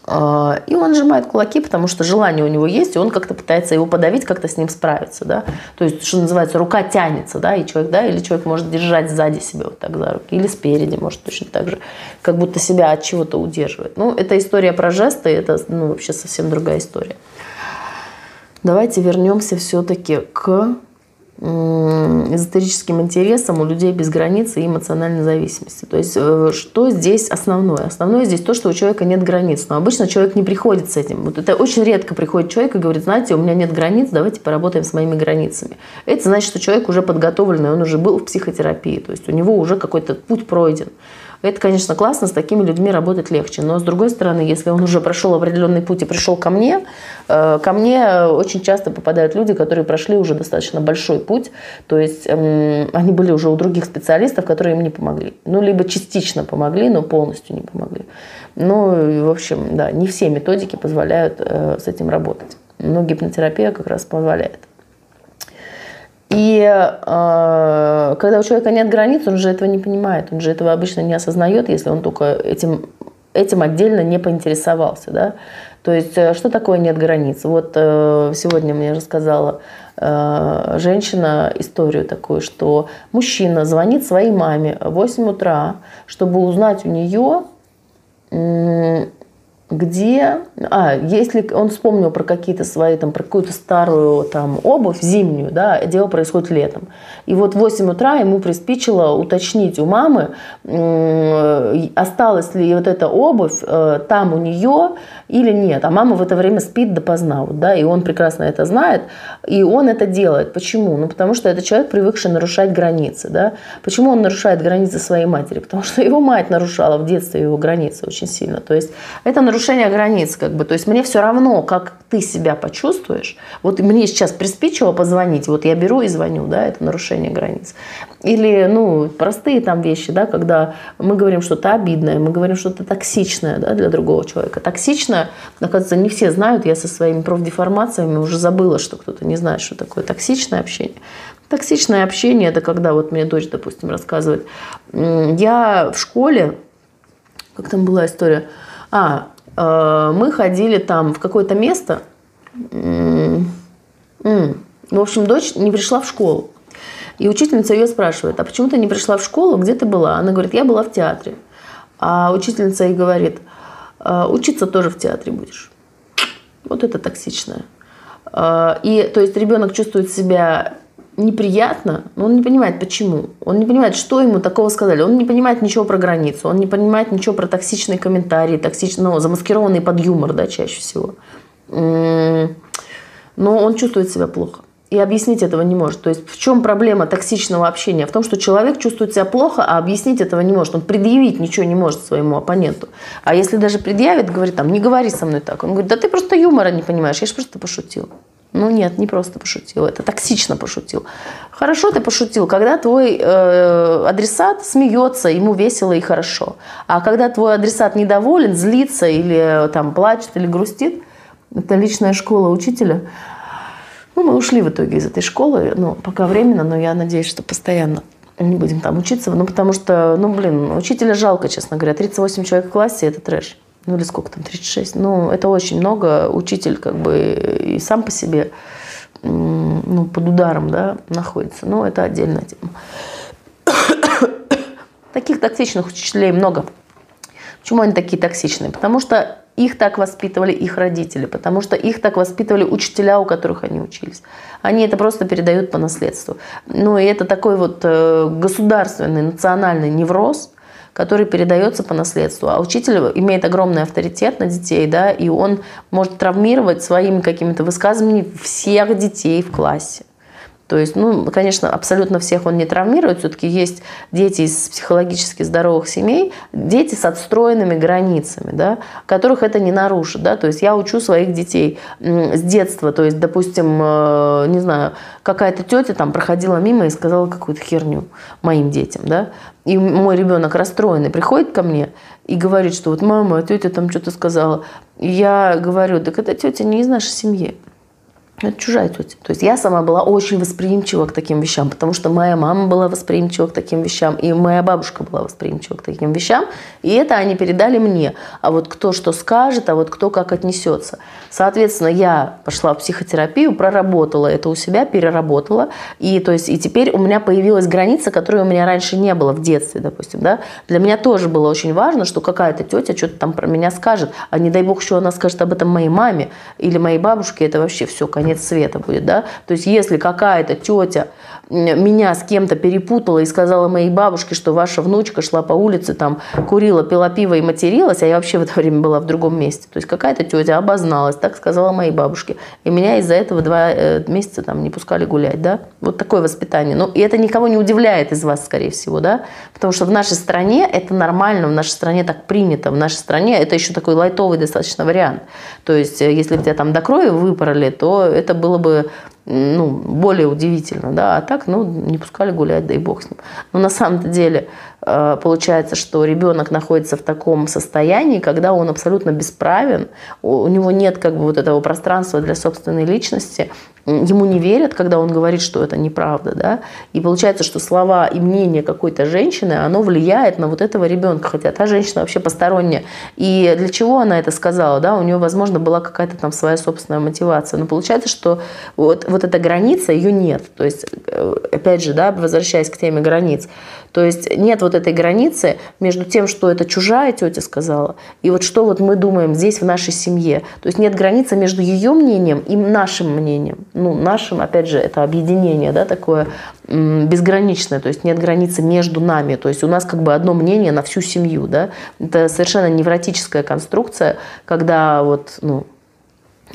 А, и он сжимает кулаки, потому что желание у него есть, и он как-то пытается его подавить, как-то с ним справиться. Да? То есть, что называется, рука тянется, да, и человек, да, или человек может держать сзади себя вот так за руки, или спереди, может точно так же, как будто себя от чего-то удерживает. Ну, это история про жесты, это ну, вообще совсем другая история. Давайте вернемся все-таки к эзотерическим интересам у людей без границ и эмоциональной зависимости. То есть э, что здесь основное? Основное здесь то, что у человека нет границ. Но обычно человек не приходит с этим. Вот это очень редко приходит человек и говорит, знаете, у меня нет границ, давайте поработаем с моими границами. Это значит, что человек уже подготовленный, он уже был в психотерапии. То есть у него уже какой-то путь пройден. Это, конечно, классно, с такими людьми работать легче. Но, с другой стороны, если он уже прошел определенный путь и пришел ко мне, э, ко мне очень часто попадают люди, которые прошли уже достаточно большой путь. То есть эм, они были уже у других специалистов, которые им не помогли. Ну, либо частично помогли, но полностью не помогли. Ну, в общем, да, не все методики позволяют э, с этим работать. Но гипнотерапия как раз позволяет. И э, когда у человека нет границ, он же этого не понимает, он же этого обычно не осознает, если он только этим, этим отдельно не поинтересовался. Да? То есть, э, что такое нет границ? Вот э, сегодня мне рассказала э, женщина историю такую, что мужчина звонит своей маме в 8 утра, чтобы узнать у нее, где, а, если он вспомнил про какие-то свои, там, про какую-то старую там обувь зимнюю, да, дело происходит летом. И вот в 8 утра ему приспичило уточнить у мамы, осталась ли вот эта обувь э, там у нее или нет. А мама в это время спит допоздна, вот, да, и он прекрасно это знает, и он это делает. Почему? Ну, потому что это человек, привыкший нарушать границы, да. Почему он нарушает границы своей матери? Потому что его мать нарушала в детстве его границы очень сильно. То есть это нарушение нарушение границ, как бы. То есть мне все равно, как ты себя почувствуешь. Вот мне сейчас приспичило позвонить, вот я беру и звоню, да, это нарушение границ. Или, ну, простые там вещи, да, когда мы говорим что-то обидное, мы говорим что-то токсичное, да, для другого человека. Токсичное, оказывается, не все знают, я со своими профдеформациями уже забыла, что кто-то не знает, что такое токсичное общение. Токсичное общение – это когда вот мне дочь, допустим, рассказывает, я в школе, как там была история, а, мы ходили там в какое-то место. В общем, дочь не пришла в школу. И учительница ее спрашивает, а почему ты не пришла в школу, где ты была? Она говорит, я была в театре. А учительница ей говорит, «Э, учиться тоже в театре будешь. Вот это токсичное. Э, и то есть ребенок чувствует себя неприятно, но он не понимает, почему. Он не понимает, что ему такого сказали. Он не понимает ничего про границу, он не понимает ничего про токсичные комментарии, токсичные, ну, замаскированные под юмор, да, чаще всего. Но он чувствует себя плохо. и объяснить этого не может. То есть в чем проблема токсичного общения? В том, что человек чувствует себя плохо, а объяснить этого не может. Он предъявить ничего не может своему оппоненту. А если даже предъявит, говорит там, не говори со мной так. Он говорит, да ты просто юмора не понимаешь, я же просто пошутил. Ну нет, не просто пошутил, это токсично пошутил. Хорошо ты пошутил, когда твой э, адресат смеется, ему весело и хорошо. А когда твой адресат недоволен, злится или там плачет или грустит, это личная школа учителя. Ну, мы ушли в итоге из этой школы, ну, пока временно, но я надеюсь, что постоянно не будем там учиться. Ну, потому что, ну, блин, учителя жалко, честно говоря. 38 человек в классе – это трэш ну или сколько там, 36, ну это очень много, учитель как бы и сам по себе ну, под ударом да, находится, но это отдельная тема. (coughs) Таких токсичных учителей много. Почему они такие токсичные? Потому что их так воспитывали их родители, потому что их так воспитывали учителя, у которых они учились. Они это просто передают по наследству. Ну и это такой вот э, государственный, национальный невроз – который передается по наследству. А учитель имеет огромный авторитет на детей, да, и он может травмировать своими какими-то высказываниями всех детей в классе. То есть, ну, конечно, абсолютно всех он не травмирует. Все-таки есть дети из психологически здоровых семей, дети с отстроенными границами, да, которых это не нарушит. Да? То есть я учу своих детей с детства. То есть, допустим, э, не знаю, какая-то тетя там проходила мимо и сказала какую-то херню моим детям. Да? И мой ребенок расстроенный приходит ко мне и говорит, что вот мама, тетя там что-то сказала. И я говорю, так эта тетя не из нашей семьи. Это чужая тетя. То есть я сама была очень восприимчива к таким вещам, потому что моя мама была восприимчива к таким вещам, и моя бабушка была восприимчива к таким вещам, и это они передали мне. А вот кто что скажет, а вот кто как отнесется. Соответственно, я пошла в психотерапию, проработала это у себя, переработала, и, то есть, и теперь у меня появилась граница, которой у меня раньше не было в детстве, допустим. Да? Для меня тоже было очень важно, что какая-то тетя что-то там про меня скажет, а не дай бог, что она скажет об этом моей маме или моей бабушке, это вообще все, конец конец света будет, да. То есть если какая-то тетя меня с кем-то перепутала и сказала моей бабушке, что ваша внучка шла по улице, там, курила, пила пиво и материлась, а я вообще в это (laughs) время была в другом месте. То есть какая-то тетя обозналась, так сказала моей бабушке. И меня из-за этого два э, месяца там не пускали гулять, да. Вот такое воспитание. Ну, и это никого не удивляет из вас, скорее всего, да. Потому что в нашей стране это нормально, в нашей стране так принято, в нашей стране это еще такой лайтовый достаточно вариант. То есть, э, если бы тебя там до крови выпороли, то это было бы ну, более удивительно, да, а так, ну, не пускали гулять, да и бог с ним. Но на самом-то деле э, получается, что ребенок находится в таком состоянии, когда он абсолютно бесправен, у него нет как бы вот этого пространства для собственной личности, ему не верят, когда он говорит, что это неправда, да, и получается, что слова и мнение какой-то женщины, оно влияет на вот этого ребенка, хотя та женщина вообще посторонняя. И для чего она это сказала, да, у нее, возможно, была какая-то там своя собственная мотивация, но получается, что вот, вот эта граница, ее нет, то есть, э, опять же, да, возвращаясь к теме границ, то есть нет вот этой границы между тем, что это чужая тетя сказала, и вот что вот мы думаем здесь в нашей семье. То есть нет границы между ее мнением и нашим мнением. Ну, нашим, опять же, это объединение, да, такое безграничное, то есть нет границы между нами. То есть у нас как бы одно мнение на всю семью, да. Это совершенно невротическая конструкция, когда вот, ну,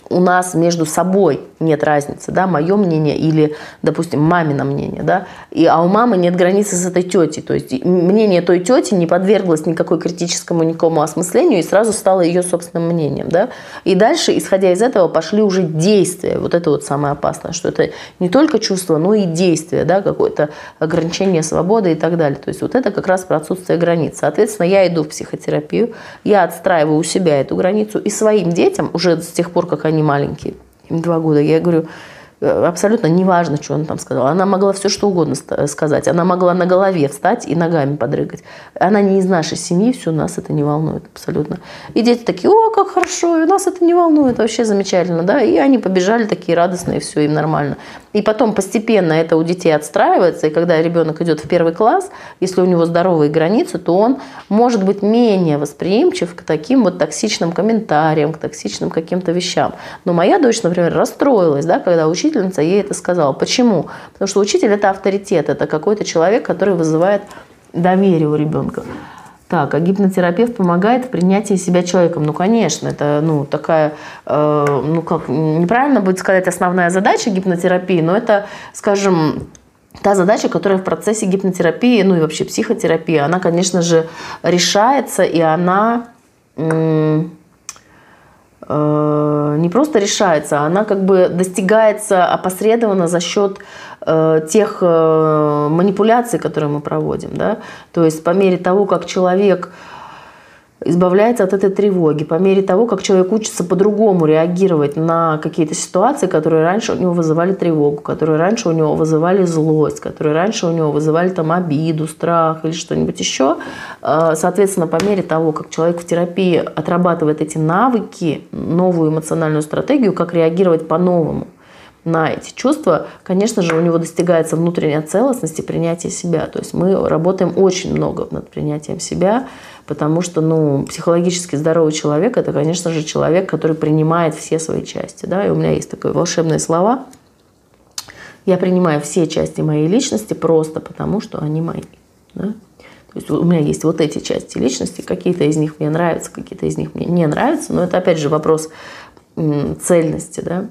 у нас между собой нет разницы, да, мое мнение или, допустим, мамино мнение, да, и, а у мамы нет границы с этой тетей, то есть мнение той тети не подверглось никакой критическому никакому осмыслению и сразу стало ее собственным мнением, да, и дальше, исходя из этого, пошли уже действия, вот это вот самое опасное, что это не только чувство, но и действие, да, какое-то ограничение свободы и так далее, то есть вот это как раз про отсутствие границ, соответственно, я иду в психотерапию, я отстраиваю у себя эту границу и своим детям уже с тех пор, как они маленькие, им два года. Я говорю, Э, абсолютно неважно, что она там сказала. Она могла все что угодно сказать. Она могла на голове встать и ногами подрыгать. Она не из нашей семьи, все, нас это не волнует абсолютно. И дети такие, о, как хорошо, и нас это не волнует, вообще замечательно, да. И они побежали такие радостные, все, им нормально. И потом постепенно это у детей отстраивается, и когда ребенок идет в первый класс, если у него здоровые границы, то он может быть менее восприимчив к таким вот токсичным комментариям, к токсичным каким-то вещам. Но моя дочь, например, расстроилась, да, когда учитель учительница ей это сказала. Почему? Потому что учитель – это авторитет, это какой-то человек, который вызывает доверие у ребенка. Так, а гипнотерапевт помогает в принятии себя человеком? Ну, конечно, это, ну, такая, э, ну, как, неправильно будет сказать основная задача гипнотерапии, но это, скажем, та задача, которая в процессе гипнотерапии, ну и вообще психотерапии, она, конечно же, решается, и она э, не просто решается, она как бы достигается опосредованно за счет э, тех э, манипуляций, которые мы проводим. Да? То есть по мере того, как человек избавляется от этой тревоги по мере того, как человек учится по-другому реагировать на какие-то ситуации, которые раньше у него вызывали тревогу, которые раньше у него вызывали злость, которые раньше у него вызывали там обиду, страх или что-нибудь еще. А, соответственно, по мере того, как человек в терапии отрабатывает эти навыки, новую эмоциональную стратегию, как реагировать по-новому, на эти чувства, конечно же, у него достигается внутренняя целостность и принятие себя. То есть мы работаем очень много над принятием себя, потому что ну, психологически здоровый человек – это, конечно же, человек, который принимает все свои части. Да? И у меня есть такие волшебные слова. Я принимаю все части моей личности просто потому, что они мои. Да? То есть у меня есть вот эти части личности, какие-то из них мне нравятся, какие-то из них мне не нравятся, но это опять же вопрос цельности. Да?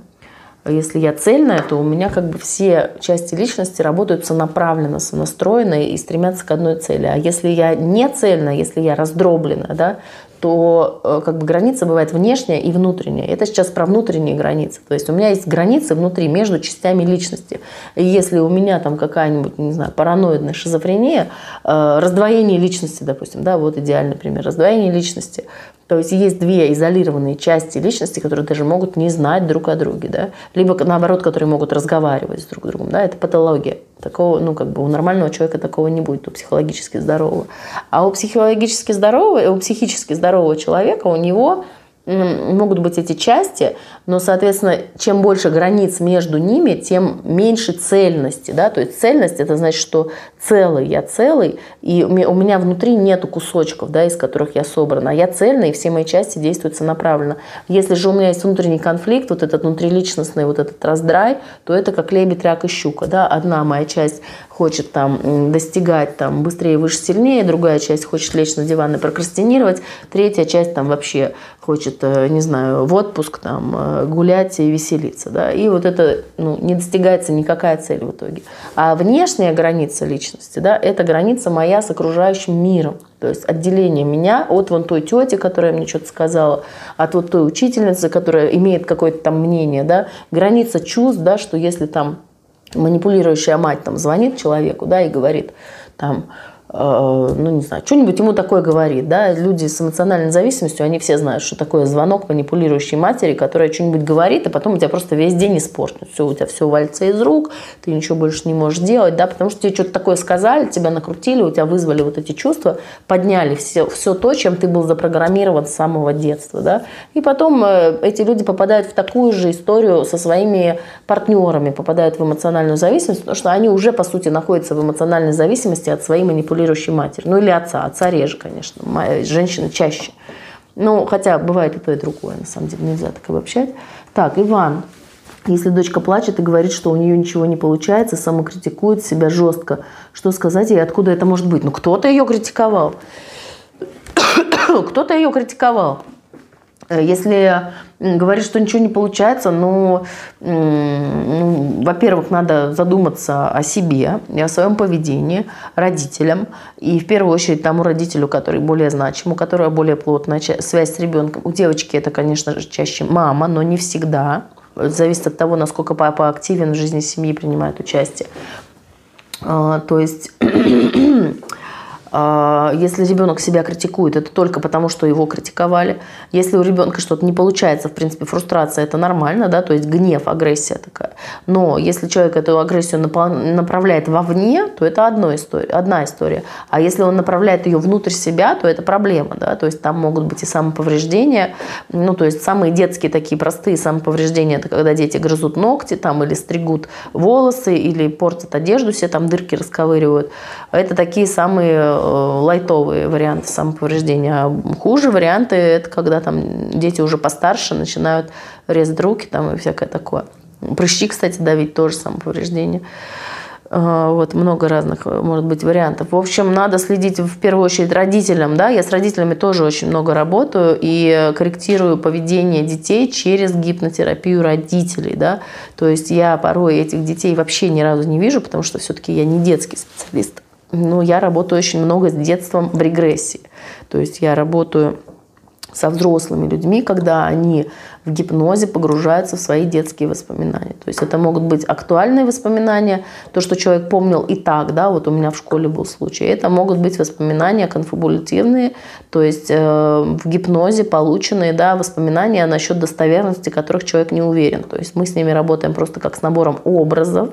Если я цельная, то у меня как бы все части личности работают сонаправленно, сонастроенно и стремятся к одной цели. А если я не цельная, если я раздроблена, да, то э, как бы граница бывает внешняя и внутренняя. Это сейчас про внутренние границы. То есть у меня есть границы внутри между частями личности. И если у меня там какая-нибудь, не знаю, параноидная шизофрения, э, раздвоение личности, допустим, да, вот идеальный пример, раздвоение личности, то есть есть две изолированные части личности, которые даже могут не знать друг о друге, да? либо наоборот, которые могут разговаривать с друг другом. Да? Это патология. Такого, ну, как бы у нормального человека такого не будет, у психологически здорового. А у психологически здорового, у психически здорового человека у него могут быть эти части, но, соответственно, чем больше границ между ними, тем меньше цельности. Да? То есть цельность – это значит, что целый, я целый, и у меня внутри нету кусочков, да, из которых я собрана. Я цельная, и все мои части действуют направленно. Если же у меня есть внутренний конфликт, вот этот внутриличностный, вот этот раздрай, то это как лебедь, рак и щука. Да? Одна моя часть хочет там достигать там быстрее, выше, сильнее, другая часть хочет лечь на диван и прокрастинировать, третья часть там вообще хочет, э, не знаю, в отпуск там э, гулять и веселиться, да, и вот это ну, не достигается никакая цель в итоге. А внешняя граница личности, да, это граница моя с окружающим миром, то есть отделение меня от вон той тети, которая мне что-то сказала, от вот той учительницы, которая имеет какое-то там мнение, да, граница чувств, да, что если там манипулирующая мать там звонит человеку, да, и говорит там, ну, не знаю, что-нибудь ему такое говорит, да, люди с эмоциональной зависимостью, они все знают, что такое звонок манипулирующей матери, которая что-нибудь говорит, а потом у тебя просто весь день испорчен, все, у тебя все валится из рук, ты ничего больше не можешь делать, да, потому что тебе что-то такое сказали, тебя накрутили, у тебя вызвали вот эти чувства, подняли все, все то, чем ты был запрограммирован с самого детства, да, и потом э, эти люди попадают в такую же историю со своими партнерами, попадают в эмоциональную зависимость, потому что они уже, по сути, находятся в эмоциональной зависимости от своей манипуляции манипулирующей матери. Ну или отца. Отца реже, конечно. Женщины чаще. Ну, хотя бывает и то, и другое, на самом деле, нельзя так обобщать. Так, Иван. Если дочка плачет и говорит, что у нее ничего не получается, самокритикует себя жестко, что сказать ей, откуда это может быть? Ну, кто-то ее критиковал. (coughs) кто-то ее критиковал. Э, если говорит, что ничего не получается, но, ну, во-первых, надо задуматься о себе и о своем поведении родителям. И в первую очередь тому родителю, который более значим, у которого более плотная связь с ребенком. У девочки это, конечно же, чаще мама, но не всегда. Зависит от того, насколько папа активен в жизни семьи, принимает участие. А, то есть если ребенок себя критикует, это только потому, что его критиковали. Если у ребенка что-то не получается, в принципе, фрустрация это нормально, да, то есть гнев, агрессия такая. Но если человек эту агрессию направляет вовне, то это одна история, одна история. А если он направляет ее внутрь себя, то это проблема, да, то есть там могут быть и самоповреждения, ну, то есть самые детские такие простые самоповреждения, это когда дети грызут ногти там или стригут волосы, или портят одежду, все там дырки расковыривают. Это такие самые лайтовые варианты самоповреждения. А хуже варианты – это когда там дети уже постарше начинают резать руки там, и всякое такое. Прыщи, кстати, давить тоже самоповреждение. А, вот много разных, э, может быть, вариантов. В общем, надо следить в первую очередь родителям. Да? Я с родителями тоже очень много работаю и корректирую поведение детей через гипнотерапию родителей. Да? То есть я порой этих детей вообще ни разу не вижу, потому что все-таки я не детский специалист. Но я работаю очень много с детством в регрессии. То есть я работаю со взрослыми людьми, когда они в гипнозе погружаются в свои детские воспоминания. То есть это могут быть актуальные воспоминания, то, что человек помнил и так, да, вот у меня в школе был случай. Это могут быть воспоминания конфабулятивные, то есть э, в гипнозе полученные, да, воспоминания насчет достоверности, которых человек не уверен. То есть мы с ними работаем просто как с набором образов,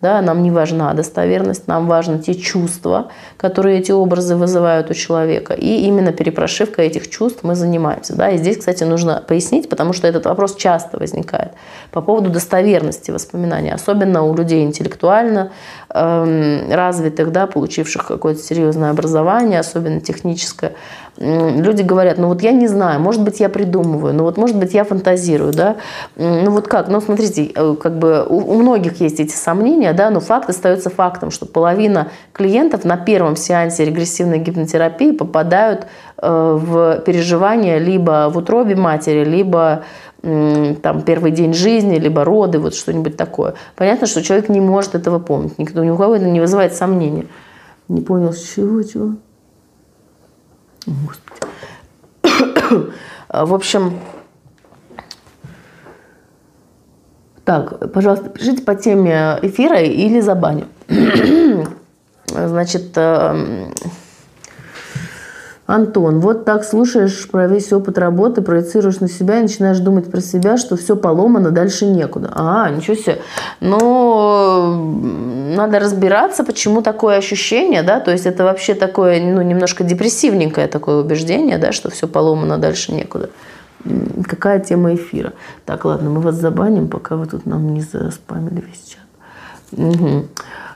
да, нам не важна достоверность, нам важны те чувства, которые эти образы вызывают у человека. И именно перепрошивка этих чувств мы занимаемся. Да. И здесь, кстати, нужно пояснить, потому что этот вопрос часто возникает по поводу достоверности воспоминаний, особенно у людей интеллектуально развитых, да, получивших какое-то серьезное образование, особенно техническое. Люди говорят, ну вот я не знаю, может быть, я придумываю, ну вот, может быть, я фантазирую, да, ну вот как, ну смотрите, э, как бы у, у многих есть эти сомнения, да, но факт остается фактом, что половина клиентов на первом сеансе регрессивной гипнотерапии попадают э, в переживания либо в утробе матери, либо там первый день жизни, либо роды, вот что-нибудь такое. Понятно, что человек не может этого помнить, никто, ни у кого это не вызывает сомнения. Не понял, чего, чего? Господи. (coughs) В общем, так, пожалуйста, пишите по теме эфира или за баню. (coughs) Значит, эм, Антон, вот так слушаешь про весь опыт работы, проецируешь на себя и начинаешь думать про себя, что все поломано, дальше некуда. А, ничего себе. Но надо разбираться, почему такое ощущение, да, то есть это вообще такое, ну, немножко депрессивненькое такое убеждение, да, что все поломано, дальше некуда. Какая тема эфира? Так, ладно, мы вас забаним, пока вы тут нам не заспамили весь чат. Угу.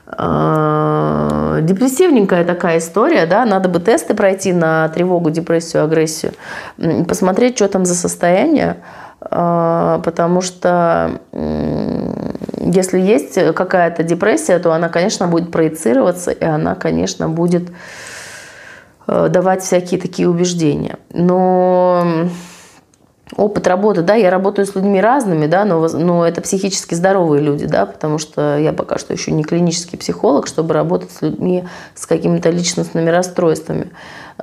Э, депрессивненькая такая история, да, надо бы тесты пройти на тревогу, депрессию, агрессию, посмотреть, что там за состояние, э, потому что если есть какая-то депрессия, то она, конечно, будет проецироваться, и она, конечно, будет э, давать всякие такие убеждения. Но опыт работы, да, я работаю с людьми разными, да, но, но это психически здоровые люди, да, потому что я пока что еще не клинический психолог, чтобы работать с людьми с какими-то личностными расстройствами.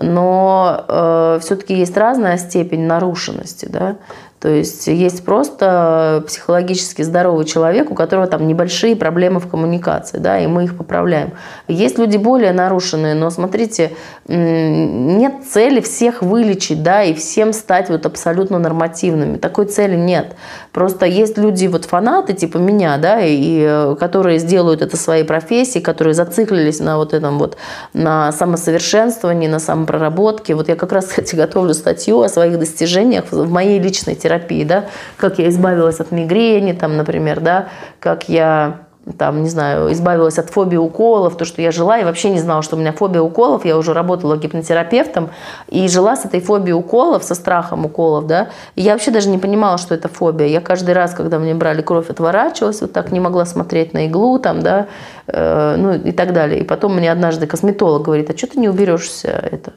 Но э, все-таки есть разная степень нарушенности, да. То есть есть просто психологически здоровый человек, у которого там небольшие проблемы в коммуникации, да, и мы их поправляем. Есть люди более нарушенные, но смотрите, нет цели всех вылечить, да, и всем стать вот абсолютно нормативными. Такой цели нет. Просто есть люди, вот фанаты типа меня, да, и, и э, которые сделают это своей профессией, которые зациклились на вот этом вот, на самосовершенствовании, на самопроработке. Вот я как раз, кстати, готовлю статью о своих достижениях в моей личной терапии терапии, да, как я избавилась от мигрени, там, например, да, как я там, не знаю, избавилась от фобии уколов, то, что я жила и вообще не знала, что у меня фобия уколов, я уже работала гипнотерапевтом и жила с этой фобией уколов, со страхом уколов, да, и я вообще даже не понимала, что это фобия. Я каждый раз, когда мне брали кровь, отворачивалась, вот так не могла смотреть на иглу, там, да, э, ну и так далее. И потом мне однажды косметолог говорит, а что ты не уберешься это?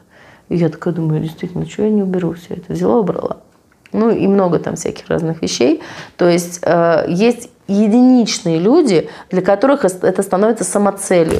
И я такая думаю, действительно, что я не уберу все это? Взяла, убрала ну и много там всяких разных вещей. То есть э, есть единичные люди, для которых это становится самоцелью.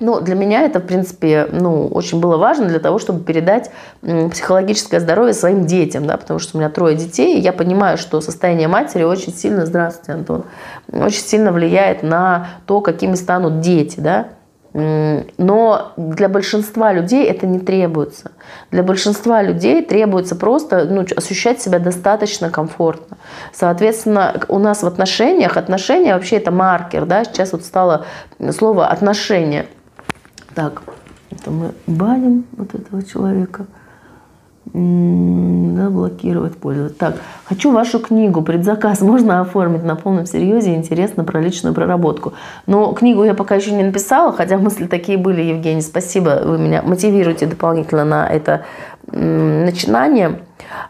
Ну, для меня это, в принципе, ну, очень было важно для того, чтобы передать психологическое здоровье своим детям, да, потому что у меня трое детей, и я понимаю, что состояние матери очень сильно, здравствуйте, Антон, очень сильно влияет на то, какими станут дети, да, но для большинства людей это не требуется. Для большинства людей требуется просто ну, ощущать себя достаточно комфортно. Соответственно, у нас в отношениях, отношения вообще это маркер, да, сейчас вот стало слово отношения. Так, это мы баним вот этого человека да, блокировать пользователя. Так, хочу вашу книгу, предзаказ (laughs) можно оформить на полном серьезе, интересно про личную проработку. Но книгу я пока еще не написала, хотя мысли такие были, Евгений, спасибо, вы меня мотивируете дополнительно на это начинание.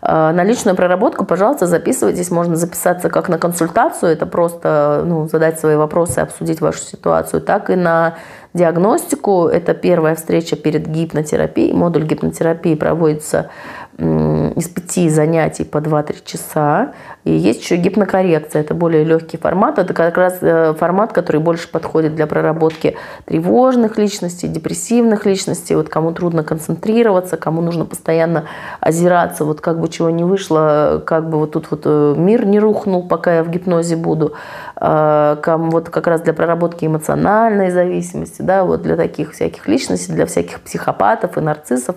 А, на личную проработку, пожалуйста, записывайтесь. Можно записаться как на консультацию, это просто ну, задать свои вопросы, обсудить вашу ситуацию, так и на диагностику. Это первая встреча перед гипнотерапией. Модуль гипнотерапии проводится из пяти занятий по 2-3 часа. И есть еще гипнокоррекция, это более легкий формат. Это как раз э, формат, который больше подходит для проработки тревожных личностей, депрессивных личностей. Вот кому трудно концентрироваться, кому нужно постоянно озираться, вот как бы чего не вышло, как бы вот тут вот э, мир не рухнул, пока я в гипнозе буду. Кому вот как раз для проработки эмоциональной зависимости, да, вот для таких всяких личностей, для всяких психопатов и нарциссов.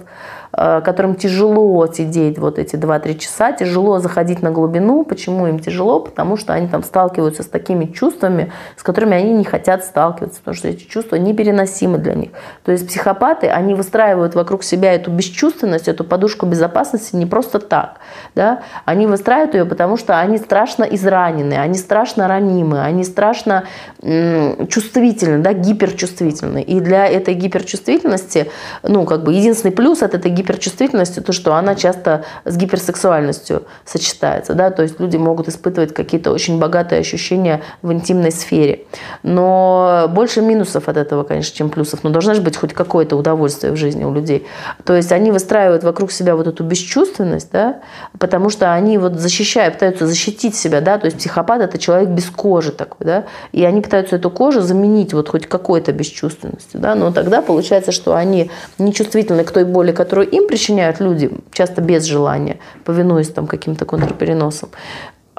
Э, которым тяжело сидеть вот эти 2-3 часа, тяжело заходить на глубину. Почему им тяжело? Потому что они там сталкиваются с такими чувствами, с которыми они не хотят сталкиваться, потому что эти чувства непереносимы для них. То есть психопаты, они выстраивают вокруг себя эту бесчувственность, эту подушку безопасности не просто так. Да? Они выстраивают ее, потому что они страшно изранены, они страшно ранимы, они страшно чувствительны, да, гиперчувствительны. И для этой гиперчувствительности, ну, как бы единственный плюс от этой гиперчувствительностью, то, что она часто с гиперсексуальностью сочетается. Да? То есть люди могут испытывать какие-то очень богатые ощущения в интимной сфере. Но больше минусов от этого, конечно, чем плюсов. Но должно же быть хоть какое-то удовольствие в жизни у людей. То есть они выстраивают вокруг себя вот эту бесчувственность, да? потому что они вот защищают, пытаются защитить себя. Да? То есть психопат – это человек без кожи такой. Да? И они пытаются эту кожу заменить вот хоть какой-то бесчувственностью. Да? Но тогда получается, что они нечувствительны к той боли, которую им причиняют люди, часто без желания, повинуясь там каким-то контрпереносам.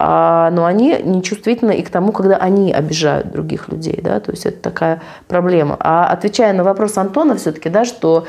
А, но они нечувствительны и к тому, когда они обижают других людей, да, то есть это такая проблема. А отвечая на вопрос Антона все-таки, да, что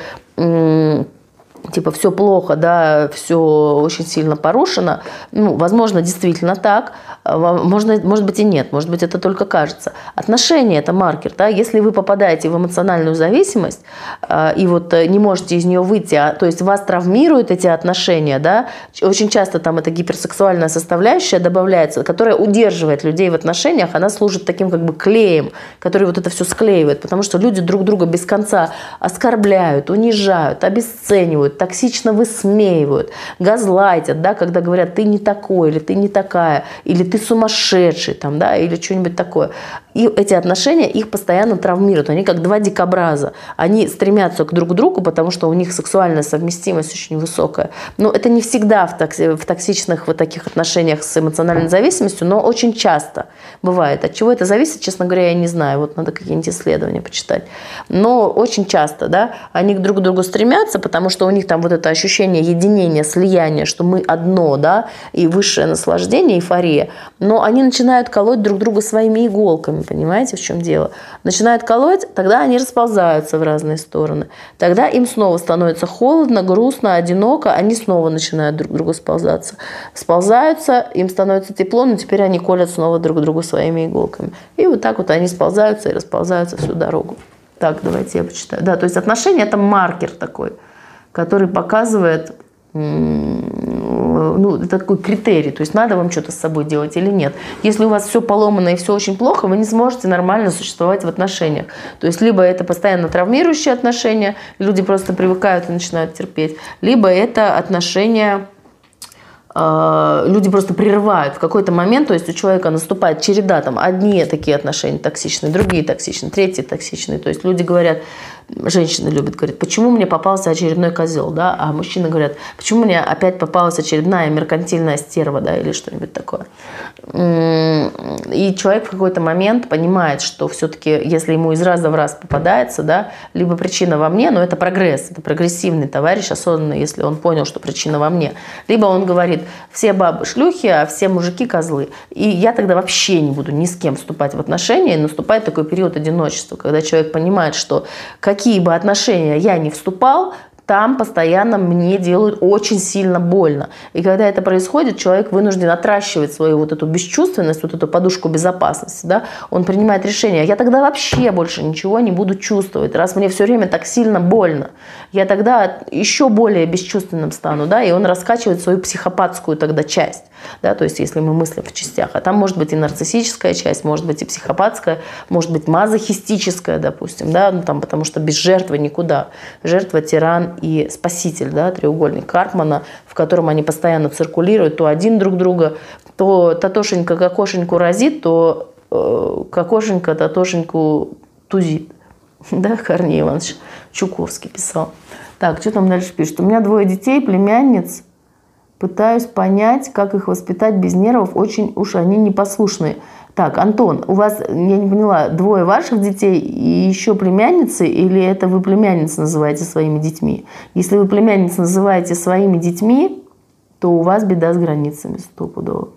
типа все плохо, да, все очень сильно порушено. Ну, возможно, действительно так. Можно, может быть и нет, может быть это только кажется. Отношения – это маркер. Да? Если вы попадаете в эмоциональную зависимость э, и вот э, не можете из нее выйти, а, то есть вас травмируют эти отношения, да, очень часто там эта гиперсексуальная составляющая добавляется, которая удерживает людей в отношениях, она служит таким как бы клеем, который вот это все склеивает, потому что люди друг друга без конца оскорбляют, унижают, обесценивают, токсично высмеивают, газлайтят, да, когда говорят, ты не такой, или ты не такая, или ты сумасшедший, там, да, или что-нибудь такое. И эти отношения их постоянно травмируют. Они как два дикобраза. Они стремятся к друг другу, потому что у них сексуальная совместимость очень высокая. Но это не всегда в, токси, в токсичных вот таких отношениях с эмоциональной зависимостью, но очень часто бывает. От чего это зависит, честно говоря, я не знаю. Вот надо какие-нибудь исследования почитать. Но очень часто, да, они к друг другу стремятся, потому что у них там вот это ощущение единения, слияния, что мы одно, да, и высшее наслаждение, эйфория. Но они начинают колоть друг друга своими иголками понимаете, в чем дело? Начинают колоть, тогда они расползаются в разные стороны. Тогда им снова становится холодно, грустно, одиноко, они снова начинают друг к другу сползаться. Сползаются, им становится тепло, но теперь они колят снова друг другу своими иголками. И вот так вот они сползаются и расползаются всю дорогу. Так, давайте я почитаю. Да, то есть отношения – это маркер такой, который показывает ну, такой критерий, то есть надо вам что-то с собой делать или нет. Если у вас все поломано и все очень плохо, вы не сможете нормально существовать в отношениях. То есть либо это постоянно травмирующие отношения, люди просто привыкают и начинают терпеть, либо это отношения а, люди просто прерывают в какой-то момент, то есть у человека наступает череда, там одни такие отношения токсичные, другие токсичные, третьи токсичные. То есть люди говорят, женщины любят говорить, почему мне попался очередной козел, да, а мужчины говорят, почему мне опять попалась очередная меркантильная стерва, да, или что-нибудь такое. И человек в какой-то момент понимает, что все-таки, если ему из раза в раз попадается, да, либо причина во мне, но это прогресс, это прогрессивный товарищ, осознанный, если он понял, что причина во мне. Либо он говорит, все бабы шлюхи, а все мужики козлы. И я тогда вообще не буду ни с кем вступать в отношения, и наступает такой период одиночества, когда человек понимает, что как какие бы отношения я не вступал, там постоянно мне делают очень сильно больно. И когда это происходит, человек вынужден отращивать свою вот эту бесчувственность, вот эту подушку безопасности, да, он принимает решение, я тогда вообще больше ничего не буду чувствовать, раз мне все время так сильно больно, я тогда еще более бесчувственным стану, да, и он раскачивает свою психопатскую тогда часть, да, то есть если мы мыслим в частях, а там может быть и нарциссическая часть, может быть и психопатская, может быть мазохистическая, допустим, да, ну там, потому что без жертвы никуда, жертва, тиран и спаситель, да, треугольник Карпмана, в котором они постоянно циркулируют, то один друг друга, то Татошенька Кокошеньку разит, то э, Кокошенька Татошеньку тузит. (laughs) Да, Корней Иванович Чуковский писал. Так, что там дальше пишет? У меня двое детей, племянниц. Пытаюсь понять, как их воспитать без нервов. Очень уж они непослушные. Так, Антон, у вас, я не поняла, двое ваших детей и еще племянницы, или это вы племянниц называете своими детьми? Если вы племянниц называете своими детьми, то у вас беда с границами стопудово.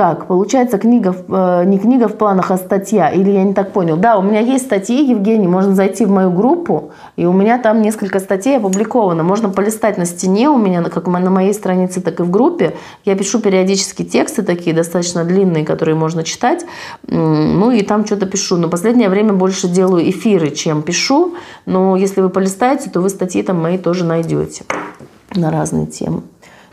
Так, получается, книга, э, не книга в планах, а статья. Или я не так понял. Да, у меня есть статьи, Евгений, можно зайти в мою группу, и у меня там несколько статей опубликовано. Можно полистать на стене у меня, как на моей странице, так и в группе. Я пишу периодически тексты такие достаточно длинные, которые можно читать. Ну и там что-то пишу. Но последнее время больше делаю эфиры, чем пишу. Но если вы полистаете, то вы статьи там мои тоже найдете на разные темы.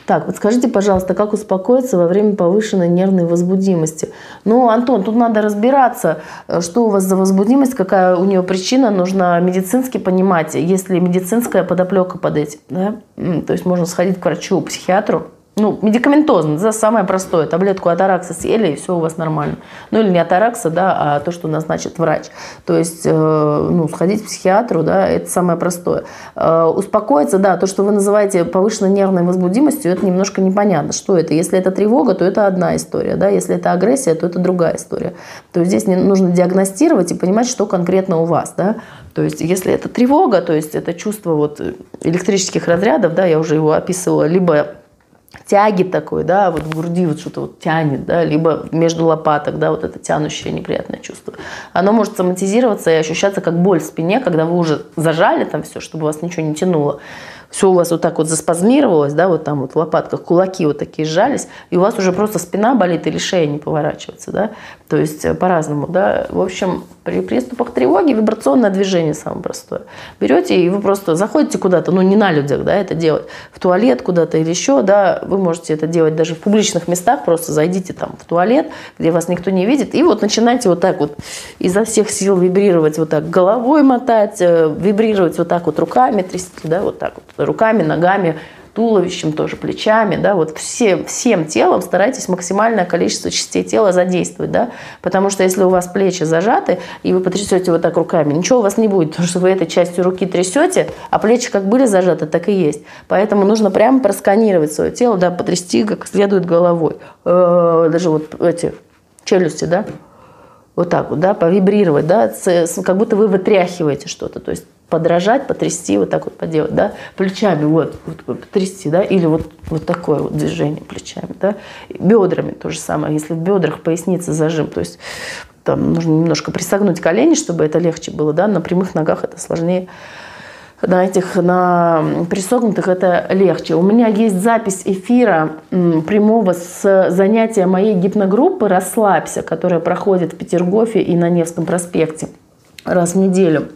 Так, вот скажите, пожалуйста, как успокоиться во время повышенной нервной возбудимости? Ну, Антон, тут надо разбираться, э, что у вас за возбудимость, какая у нее причина, нужно медицински понимать, есть ли медицинская подоплека под этим. Да? То есть можно сходить к врачу, психиатру, ну, медикаментозно, это самое простое. Таблетку атаракса съели, и все у вас нормально. Ну, или не атаракса, да, а то, что назначит врач. То есть, э, ну, сходить к психиатру, да, это самое простое. Э, успокоиться, да, то, что вы называете повышенной нервной возбудимостью, это немножко непонятно, что это. Если это тревога, то это одна история, да, если это агрессия, то это другая история. То есть, здесь нужно диагностировать и понимать, что конкретно у вас, да. То есть, если это тревога, то есть это чувство вот электрических разрядов, да, я уже его описывала, либо тяги такой, да, вот в груди вот что-то вот тянет, да, либо между лопаток, да, вот это тянущее неприятное чувство. Оно может соматизироваться и ощущаться как боль в спине, когда вы уже зажали там все, чтобы вас ничего не тянуло все у вас вот так вот заспазмировалось, да, вот там вот в лопатках кулаки вот такие сжались, и у вас уже просто спина болит или шея не поворачивается, да, то есть э, по-разному, да. В общем, при приступах тревоги вибрационное движение самое простое. Берете и вы просто заходите куда-то, ну не на людях, да, это делать, в туалет куда-то или еще, да, вы можете это делать даже в публичных местах, просто зайдите там в туалет, где вас никто не видит, и вот начинайте вот так вот изо всех сил вибрировать, вот так головой мотать, э, вибрировать вот так вот руками трясти, да, вот так вот руками, ногами, туловищем тоже, плечами, да, вот все, всем телом старайтесь максимальное количество частей тела задействовать, да, потому что если у вас плечи зажаты, и вы потрясете вот так руками, ничего у вас не будет, (laughs) потому что вы этой частью руки трясете, а плечи как были зажаты, так и есть. Поэтому нужно прямо просканировать свое тело, да, потрясти как следует головой. Э, даже вот эти челюсти, да, вот так вот, да, повибрировать, да, как будто вы вытряхиваете что-то, то есть подражать, потрясти, вот так вот поделать, да, плечами вот, вот потрясти, да, или вот, вот такое вот движение плечами, да, бедрами то же самое, если в бедрах поясница зажим, то есть там нужно немножко присогнуть колени, чтобы это легче было, да, на прямых ногах это сложнее, на этих, на присогнутых это легче. У меня есть запись эфира прямого с занятия моей гипногруппы «Расслабься», которая проходит в Петергофе и на Невском проспекте раз в неделю.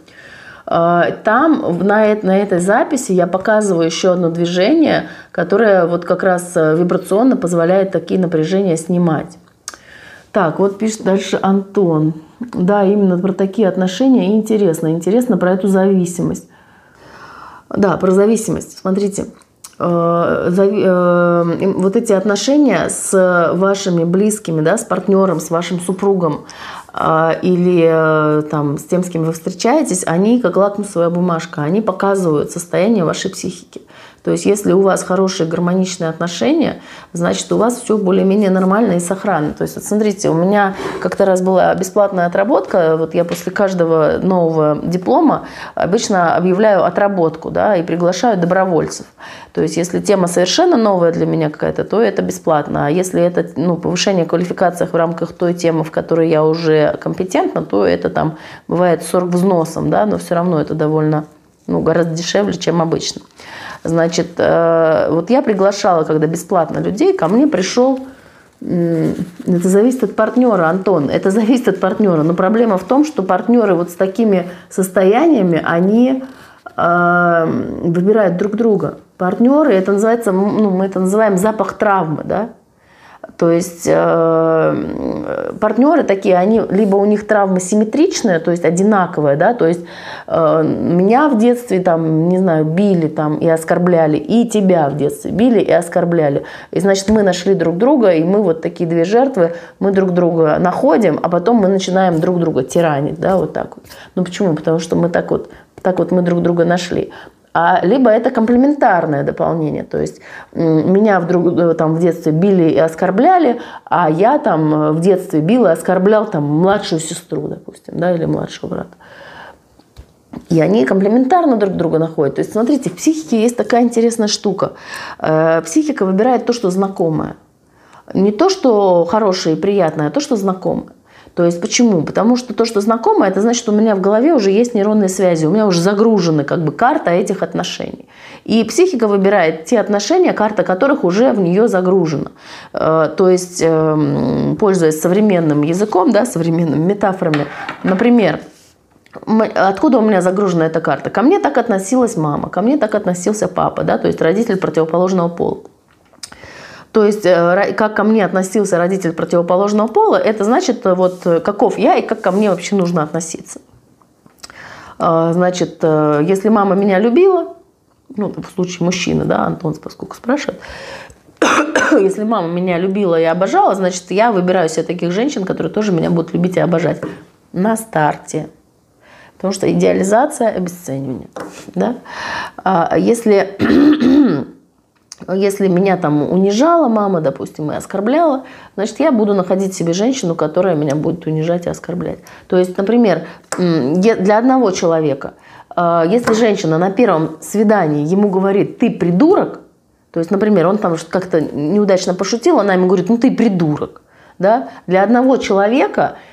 А, там на, на этой записи я показываю еще одно движение, которое вот как раз э, вибрационно позволяет такие напряжения снимать. Так, вот пишет дальше Антон. Да, именно про такие отношения интересно. Интересно про эту зависимость. Да, про зависимость. Смотрите, э, э, вот эти отношения с вашими близкими, да, с партнером, с вашим супругом, или э, там, с тем, с кем вы встречаетесь, они как лакмусовая бумажка, они показывают состояние вашей психики. То есть, если у вас хорошие гармоничные отношения, значит, у вас все более-менее нормально и сохранно. То есть, вот смотрите, у меня как-то раз была бесплатная отработка. Вот я после каждого нового диплома обычно объявляю отработку, да, и приглашаю добровольцев. То есть, если тема совершенно новая для меня какая-то, то это бесплатно. А если это ну, повышение квалификации в рамках той темы, в которой я уже компетентна, то это там бывает 40 взносом, да, но все равно это довольно ну, гораздо дешевле, чем обычно. Значит, э, вот я приглашала, когда бесплатно людей, ко мне пришел это зависит от партнера, Антон. Это зависит от партнера. Но проблема в том, что партнеры вот с такими состояниями, они э, выбирают друг друга. Партнеры, это называется, ну, мы это называем запах травмы, да? То есть э, партнеры такие, они либо у них травма симметричная, то есть одинаковая, да, то есть э, меня в детстве там, не знаю, били там и оскорбляли, и тебя в детстве били и оскорбляли. И значит, мы нашли друг друга, и мы вот такие две жертвы, мы друг друга находим, а потом мы начинаем друг друга тиранить, да, вот так вот. Ну почему? Потому что мы так вот, так вот мы друг друга нашли а либо это комплементарное дополнение, то есть меня вдруг э, там в детстве били и оскорбляли, а я там э, в детстве бил и оскорблял там младшую сестру, допустим, да, или младшего брата. И они комплементарно друг друга находят. То есть, смотрите, в психике есть такая интересная штука. Э, психика выбирает то, что знакомое. Не то, что хорошее и приятное, а то, что знакомое. То есть почему? Потому что то, что знакомо, это значит, что у меня в голове уже есть нейронные связи, у меня уже загружена как бы карта этих отношений. И психика выбирает те отношения, карта которых уже в нее загружена. Э, то есть, эм, пользуясь современным языком, да, современными метафорами, например, Откуда у меня загружена эта карта? Ко мне так относилась мама, ко мне так относился папа, да, то есть родитель противоположного пола. То есть, э, как ко мне относился родитель противоположного пола, это значит, э, вот э, каков я и как ко мне вообще нужно относиться. Значит, если мама меня любила, ну, в случае мужчины, да, Антон поскольку спрашивает, (coughs) если мама меня любила и обожала, значит, я выбираю себе таких женщин, которые тоже меня будут любить и обожать на старте. Потому что идеализация – обесценивание. Да? А если если меня там унижала мама, допустим, и оскорбляла, значит, я буду находить себе женщину, которая меня будет унижать и оскорблять. То есть, например, для одного человека, э, если женщина на первом свидании ему говорит «ты придурок», то есть, например, он там как-то неудачно пошутил, она ему говорит «ну ты придурок», да? для одного человека –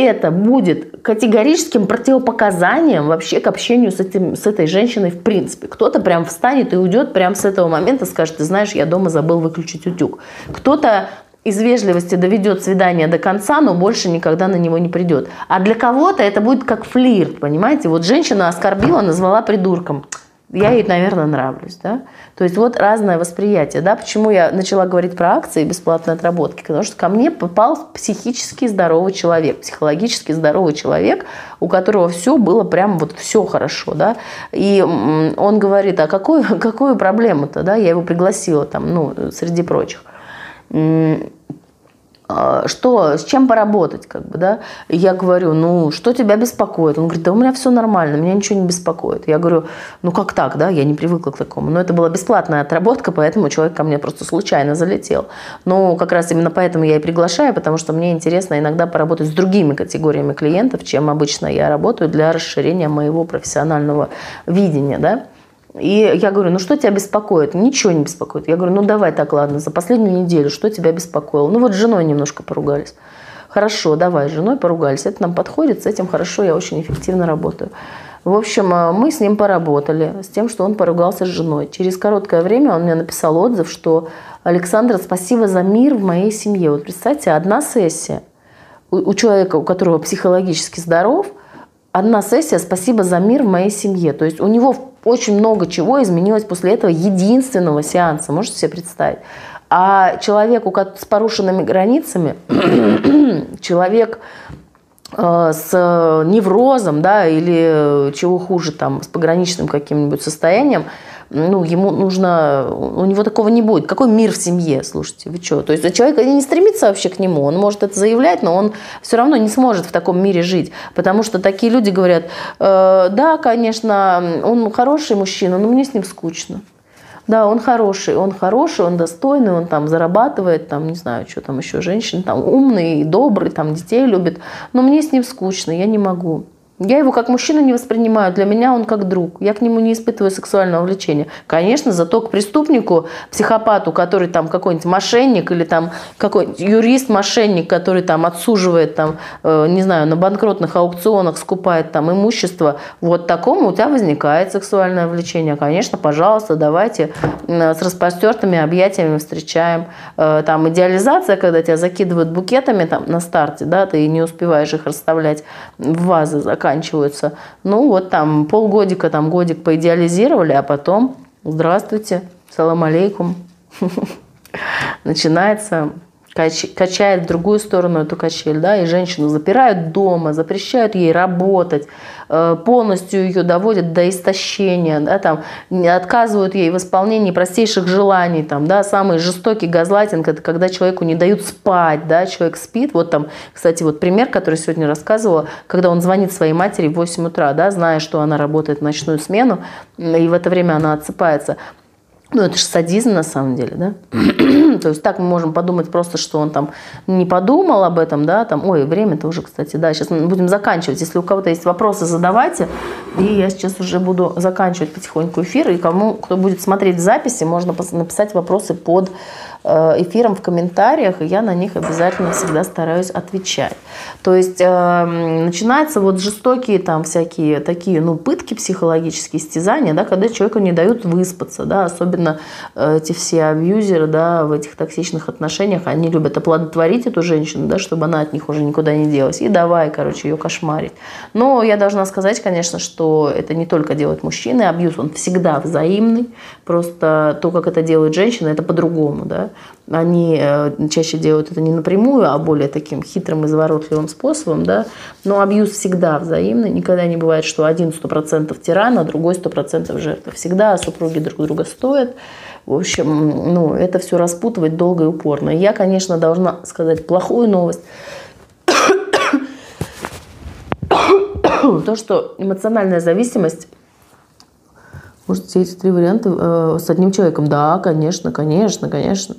это будет категорическим противопоказанием вообще к общению с, этим, с этой женщиной в принципе. Кто-то прям встанет и уйдет прямо с этого момента, скажет, ты знаешь, я дома забыл выключить утюг. Кто-то из вежливости доведет свидание до конца, но больше никогда на него не придет. А для кого-то это будет как флирт, понимаете? Вот женщина оскорбила, назвала придурком я ей, наверное, нравлюсь. Да? То есть вот разное восприятие. Да? Почему я начала говорить про акции бесплатной отработки? Потому что ко мне попал психически здоровый человек, психологически здоровый человек, у которого все было прям вот все хорошо. Да? И он говорит, а какую, (laughs) какую проблему-то? Да? Я его пригласила там, ну, среди прочих что, с чем поработать, как бы, да? я говорю, ну, что тебя беспокоит? Он говорит, да у меня все нормально, меня ничего не беспокоит. Я говорю, ну, как так, да, я не привыкла к такому. Но это была бесплатная отработка, поэтому человек ко мне просто случайно залетел. Но как раз именно поэтому я и приглашаю, потому что мне интересно иногда поработать с другими категориями клиентов, чем обычно я работаю для расширения моего профессионального видения, да. И я говорю, ну что тебя беспокоит? Ничего не беспокоит. Я говорю, ну давай так, ладно, за последнюю неделю что тебя беспокоило? Ну вот с женой немножко поругались. Хорошо, давай, с женой поругались. Это нам подходит, с этим хорошо, я очень эффективно работаю. В общем, э, мы с ним поработали, с тем, что он поругался с женой. Через короткое время он мне написал отзыв, что Александра, спасибо за мир в моей семье. Вот представьте, одна сессия у человека, у которого психологически здоров, одна сессия «Спасибо за мир в моей семье». То есть у него очень много чего изменилось после этого единственного сеанса. Можете себе представить? А человеку с порушенными границами, (clears throat) человек э, с неврозом, да, или чего хуже, там, с пограничным каким-нибудь состоянием – ну, ему нужно, у него такого не будет. Какой мир в семье, слушайте, вы что? То есть человек не стремится вообще к нему, он может это заявлять, но он все равно не сможет в таком мире жить, потому что такие люди говорят, э, да, конечно, он хороший мужчина, но мне с ним скучно. Да, он хороший, он хороший, он достойный, он там зарабатывает, там, не знаю, что там еще, женщин, там умный, добрый, там детей любит, но мне с ним скучно, я не могу. Я его как мужчину не воспринимаю, для меня он как друг. Я к нему не испытываю сексуального влечения. Конечно, зато к преступнику, психопату, который там какой-нибудь мошенник или там какой-нибудь юрист-мошенник, который там отсуживает там, э, не знаю, на банкротных аукционах скупает там имущество, вот такому у тебя возникает сексуальное влечение. Конечно, пожалуйста, давайте с распростертыми объятиями встречаем. Э, там идеализация, когда тебя закидывают букетами там на старте, да, ты не успеваешь их расставлять в вазы, заканчиваются. Ну, вот там полгодика, там годик поидеализировали, а потом здравствуйте, салам алейкум. (laughs) Начинается качает в другую сторону эту качель, да, и женщину запирают дома, запрещают ей работать, э, полностью ее доводят до истощения, да, там, отказывают ей в исполнении простейших желаний, там, да, самый жестокий газлайтинг – это когда человеку не дают спать, да, человек спит, вот там, кстати, вот пример, который сегодня рассказывала, когда он звонит своей матери в 8 утра, да, зная, что она работает в ночную смену, и в это время она отсыпается – ну, это же садизм на самом деле, да? То есть так мы можем подумать просто, что он там не подумал об этом, да, там, ой, время-то уже, кстати, да, сейчас мы будем заканчивать. Если у кого-то есть вопросы, задавайте. И я сейчас уже буду заканчивать потихоньку эфир. И кому, кто будет смотреть записи, можно написать вопросы под Э, эфиром в комментариях, и я на них обязательно всегда стараюсь отвечать. То есть э, начинаются вот жестокие там всякие такие, ну, пытки психологические, истязания, да, когда человеку не дают выспаться, да, особенно э, эти все абьюзеры, да, в этих токсичных отношениях, они любят оплодотворить эту женщину, да, чтобы она от них уже никуда не делась, и давай, короче, ее кошмарить. Но я должна сказать, конечно, что это не только делают мужчины, абьюз, он всегда взаимный, просто то, как это делают женщины, это по-другому, да, они э, чаще делают это не напрямую, а более таким хитрым и заворотливым способом, да, но абьюз всегда взаимный, никогда не бывает, что один сто процентов тиран, а другой сто процентов жертва. Всегда супруги друг друга стоят. В общем, ну, это все распутывать долго и упорно. я, конечно, должна сказать плохую новость. То, что эмоциональная зависимость может, все эти три варианта э, с одним человеком? Да, конечно, конечно, конечно.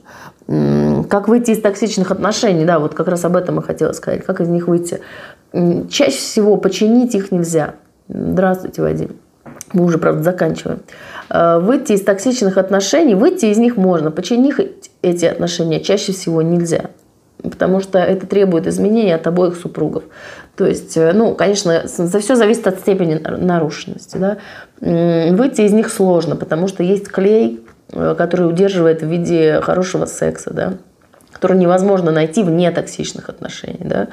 Как выйти из токсичных отношений? Да, вот как раз об этом я хотела сказать. Как из них выйти? Чаще всего починить их нельзя. Здравствуйте, Вадим. Мы уже, правда, заканчиваем. Э, выйти из токсичных отношений, выйти из них можно. Починить эти отношения чаще всего нельзя потому что это требует изменения от обоих супругов. То есть, э, ну, конечно, за все зависит от степени нарушенности. Да? Выйти из них сложно, потому что есть клей, э, который удерживает в виде хорошего секса, да? Который невозможно найти вне токсичных отношений. Да?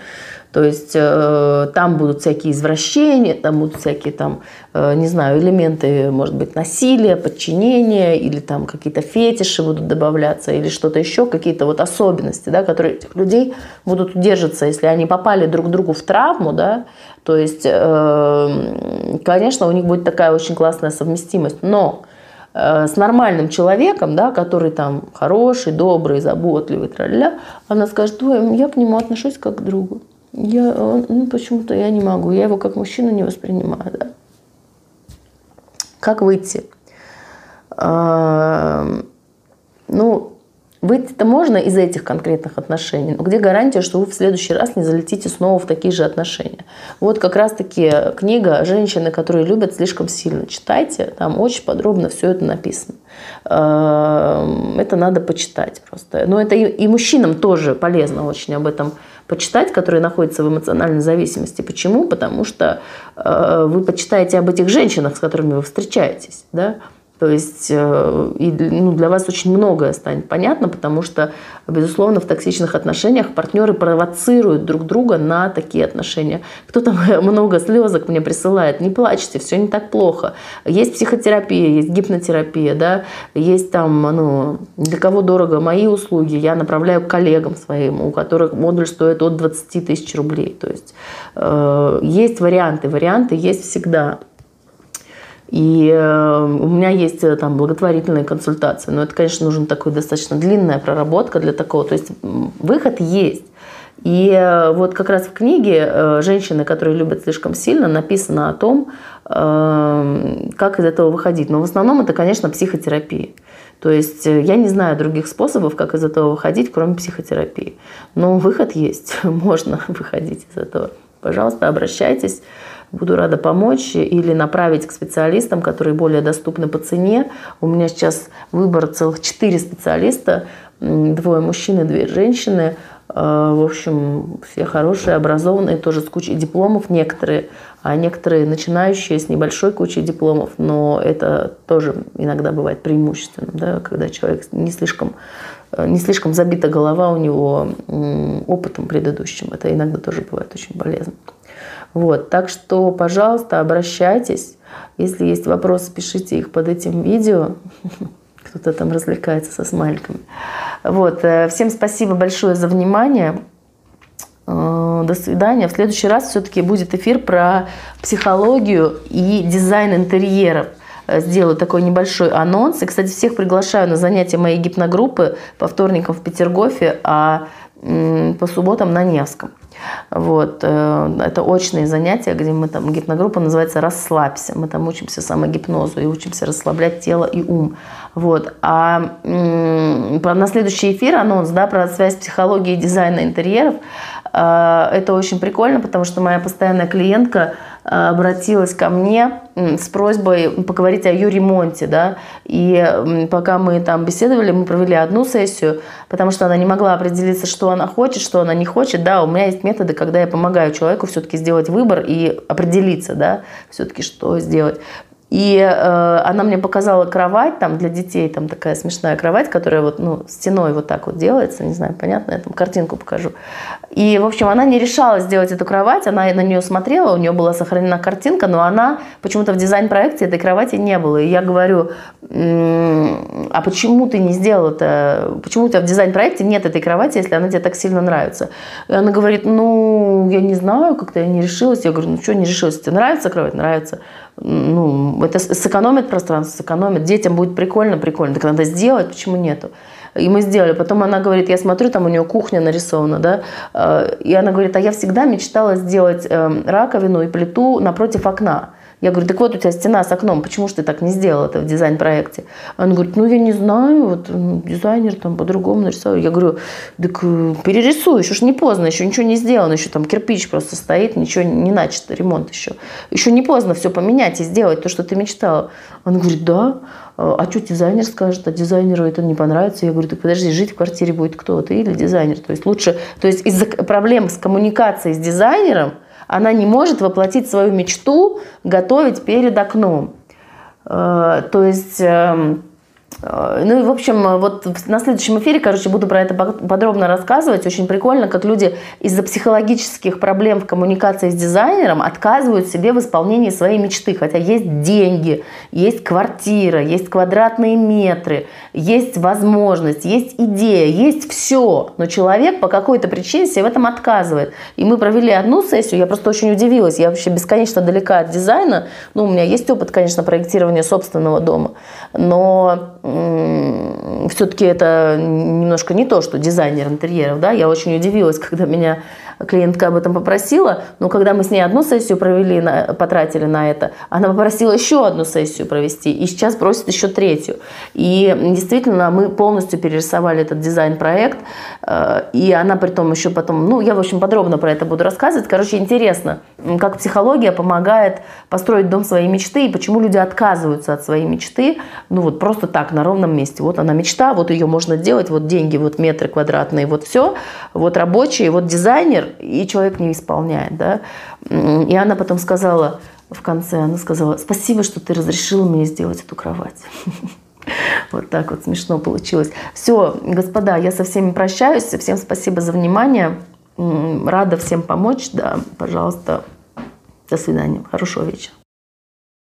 То есть э, там будут всякие извращения, там будут всякие там, э, не знаю, элементы, может быть, насилия, подчинения, или там какие-то фетиши будут добавляться, или что-то еще, какие-то вот особенности, да, которые этих людей будут удерживаться, если они попали друг другу в травму, да, то есть, э, конечно, у них будет такая очень классная совместимость, но с нормальным человеком, да, который там хороший, добрый, заботливый, тра она скажет, ой, я к нему отношусь как к другу. Я, ну, почему-то я не могу. Я его как мужчину не воспринимаю. Да? Как выйти? А, ну, Выйти-то можно из этих конкретных отношений, но где гарантия, что вы в следующий раз не залетите снова в такие же отношения? Вот как раз-таки книга «Женщины, которые любят слишком сильно». Читайте, там очень подробно все это написано. Эм, это надо почитать просто. Но это и мужчинам тоже полезно очень об этом почитать, которые находятся в эмоциональной зависимости. Почему? Потому что э, вы почитаете об этих женщинах, с которыми вы встречаетесь. Да? То есть э, и, ну, для вас очень многое станет понятно, потому что, безусловно, в токсичных отношениях партнеры провоцируют друг друга на такие отношения. Кто-то (laughs) много слезок мне присылает, не плачьте, все не так плохо. Есть психотерапия, есть гипнотерапия, да, есть там, ну, для кого дорого мои услуги, я направляю к коллегам своим, у которых модуль стоит от 20 тысяч рублей. То есть э, есть варианты, варианты есть всегда. И э, у меня есть э, там благотворительные консультации, но это, конечно, нужна такая достаточно длинная проработка для такого. То есть выход есть. И э, вот как раз в книге «Женщины, которые любят слишком сильно» написано о том, как из этого выходить. Но в основном это, конечно, психотерапия. То есть я не знаю других способов, как из этого выходить, кроме психотерапии. Но выход есть, (laughs) можно выходить из этого. Пожалуйста, обращайтесь буду рада помочь или направить к специалистам, которые более доступны по цене. У меня сейчас выбор целых четыре специалиста, двое мужчин и две женщины. Э, в общем, все хорошие, образованные, тоже с кучей дипломов некоторые, а некоторые начинающие с небольшой кучей дипломов, но это тоже иногда бывает преимущественным, да, когда человек не слишком, э, не слишком забита голова у него опытом предыдущим. Это иногда тоже бывает очень полезно. Вот, так что, пожалуйста, обращайтесь. Если есть вопросы, пишите их под этим видео. (laughs) Кто-то там развлекается со смайликами. Вот. Э, всем спасибо большое за внимание. Э, до свидания. В следующий раз все-таки будет эфир про психологию и дизайн интерьеров. Э, сделаю такой небольшой анонс. И, кстати, всех приглашаю на занятия моей гипногруппы по вторникам в Петергофе, а по субботам на Невском. Вот. Э, это очные занятия, где мы там, гипногруппа называется «Расслабься». Мы там учимся самогипнозу и учимся расслаблять тело и ум. Вот. А на следующий эфир анонс да, про связь психологии и дизайна интерьеров. Э, это очень прикольно, потому что моя постоянная клиентка – обратилась ко мне с просьбой поговорить о ее ремонте, да, и пока мы там беседовали, мы провели одну сессию, потому что она не могла определиться, что она хочет, что она не хочет, да, у меня есть методы, когда я помогаю человеку все-таки сделать выбор и определиться, да, все-таки что сделать. И э, она мне показала кровать там для детей, там такая смешная кровать, которая вот ну, стеной вот так вот делается, не знаю, понятно, я там картинку покажу. И, в общем, она не решалась сделать эту кровать, она на нее смотрела, у нее была сохранена картинка, но она почему-то в дизайн-проекте этой кровати не было. И я говорю, а почему ты не сделал это, почему у тебя в дизайн-проекте нет этой кровати, если она тебе так сильно нравится? И она говорит, ну, я не знаю, как-то я не решилась. Я говорю, ну что не решилась, тебе нравится кровать? Нравится ну, это сэкономит пространство, сэкономит. Детям будет прикольно, прикольно. Так надо сделать, почему нету? И мы сделали. Потом она говорит, я смотрю, там у нее кухня нарисована, да, э, и она говорит, а я всегда мечтала сделать эм, раковину и плиту напротив окна. Я говорю, так вот у тебя стена с окном, почему же ты так не сделал это в дизайн-проекте? Она говорит, ну я не знаю, вот дизайнер там по-другому нарисовал. Я говорю, так э, перерисуй, еще ж не поздно, еще ничего не сделано, еще там кирпич просто стоит, ничего не начато, ремонт еще. Еще не поздно все поменять и сделать то, что ты мечтала. Она говорит, да, а что дизайнер скажет, а дизайнеру это не понравится. Я говорю, так подожди, жить в квартире будет кто, ты или дизайнер? То есть лучше, то есть из-за проблем с коммуникацией с дизайнером – она не может воплотить свою мечту, готовить перед окном. Э, то есть эм, ну и, в общем, вот на следующем эфире, короче, буду про это подробно рассказывать. Очень прикольно, как люди из-за психологических проблем в коммуникации с дизайнером отказывают себе в исполнении своей мечты. Хотя есть деньги, есть квартира, есть квадратные метры, есть возможность, есть идея, есть все. Но человек по какой-то причине себе в этом отказывает. И мы провели одну сессию, я просто очень удивилась. Я вообще бесконечно далека от дизайна. Ну, у меня есть опыт, конечно, проектирования собственного дома. Но все-таки это немножко не то, что дизайнер интерьеров. Да? Я очень удивилась, когда меня клиентка об этом попросила, но когда мы с ней одну сессию провели, потратили на это, она попросила еще одну сессию провести, и сейчас просит еще третью. И действительно, мы полностью перерисовали этот дизайн-проект, э, и она при том еще потом, ну, я, в общем, подробно про это буду рассказывать. Короче, интересно, как психология помогает построить дом своей мечты, и почему люди отказываются от своей мечты, ну, вот просто так, на ровном месте. Вот она мечта, вот ее можно делать, вот деньги, вот метры квадратные, вот все, вот рабочие, вот дизайнер, и человек не исполняет, да. И она потом сказала в конце, она сказала, спасибо, что ты разрешила мне сделать эту кровать. (laughs) Вот так вот смешно получилось. Все, господа, я со всеми прощаюсь. Всем спасибо за внимание. Рада всем помочь. Да, пожалуйста. До свидания. Хорошего вечера.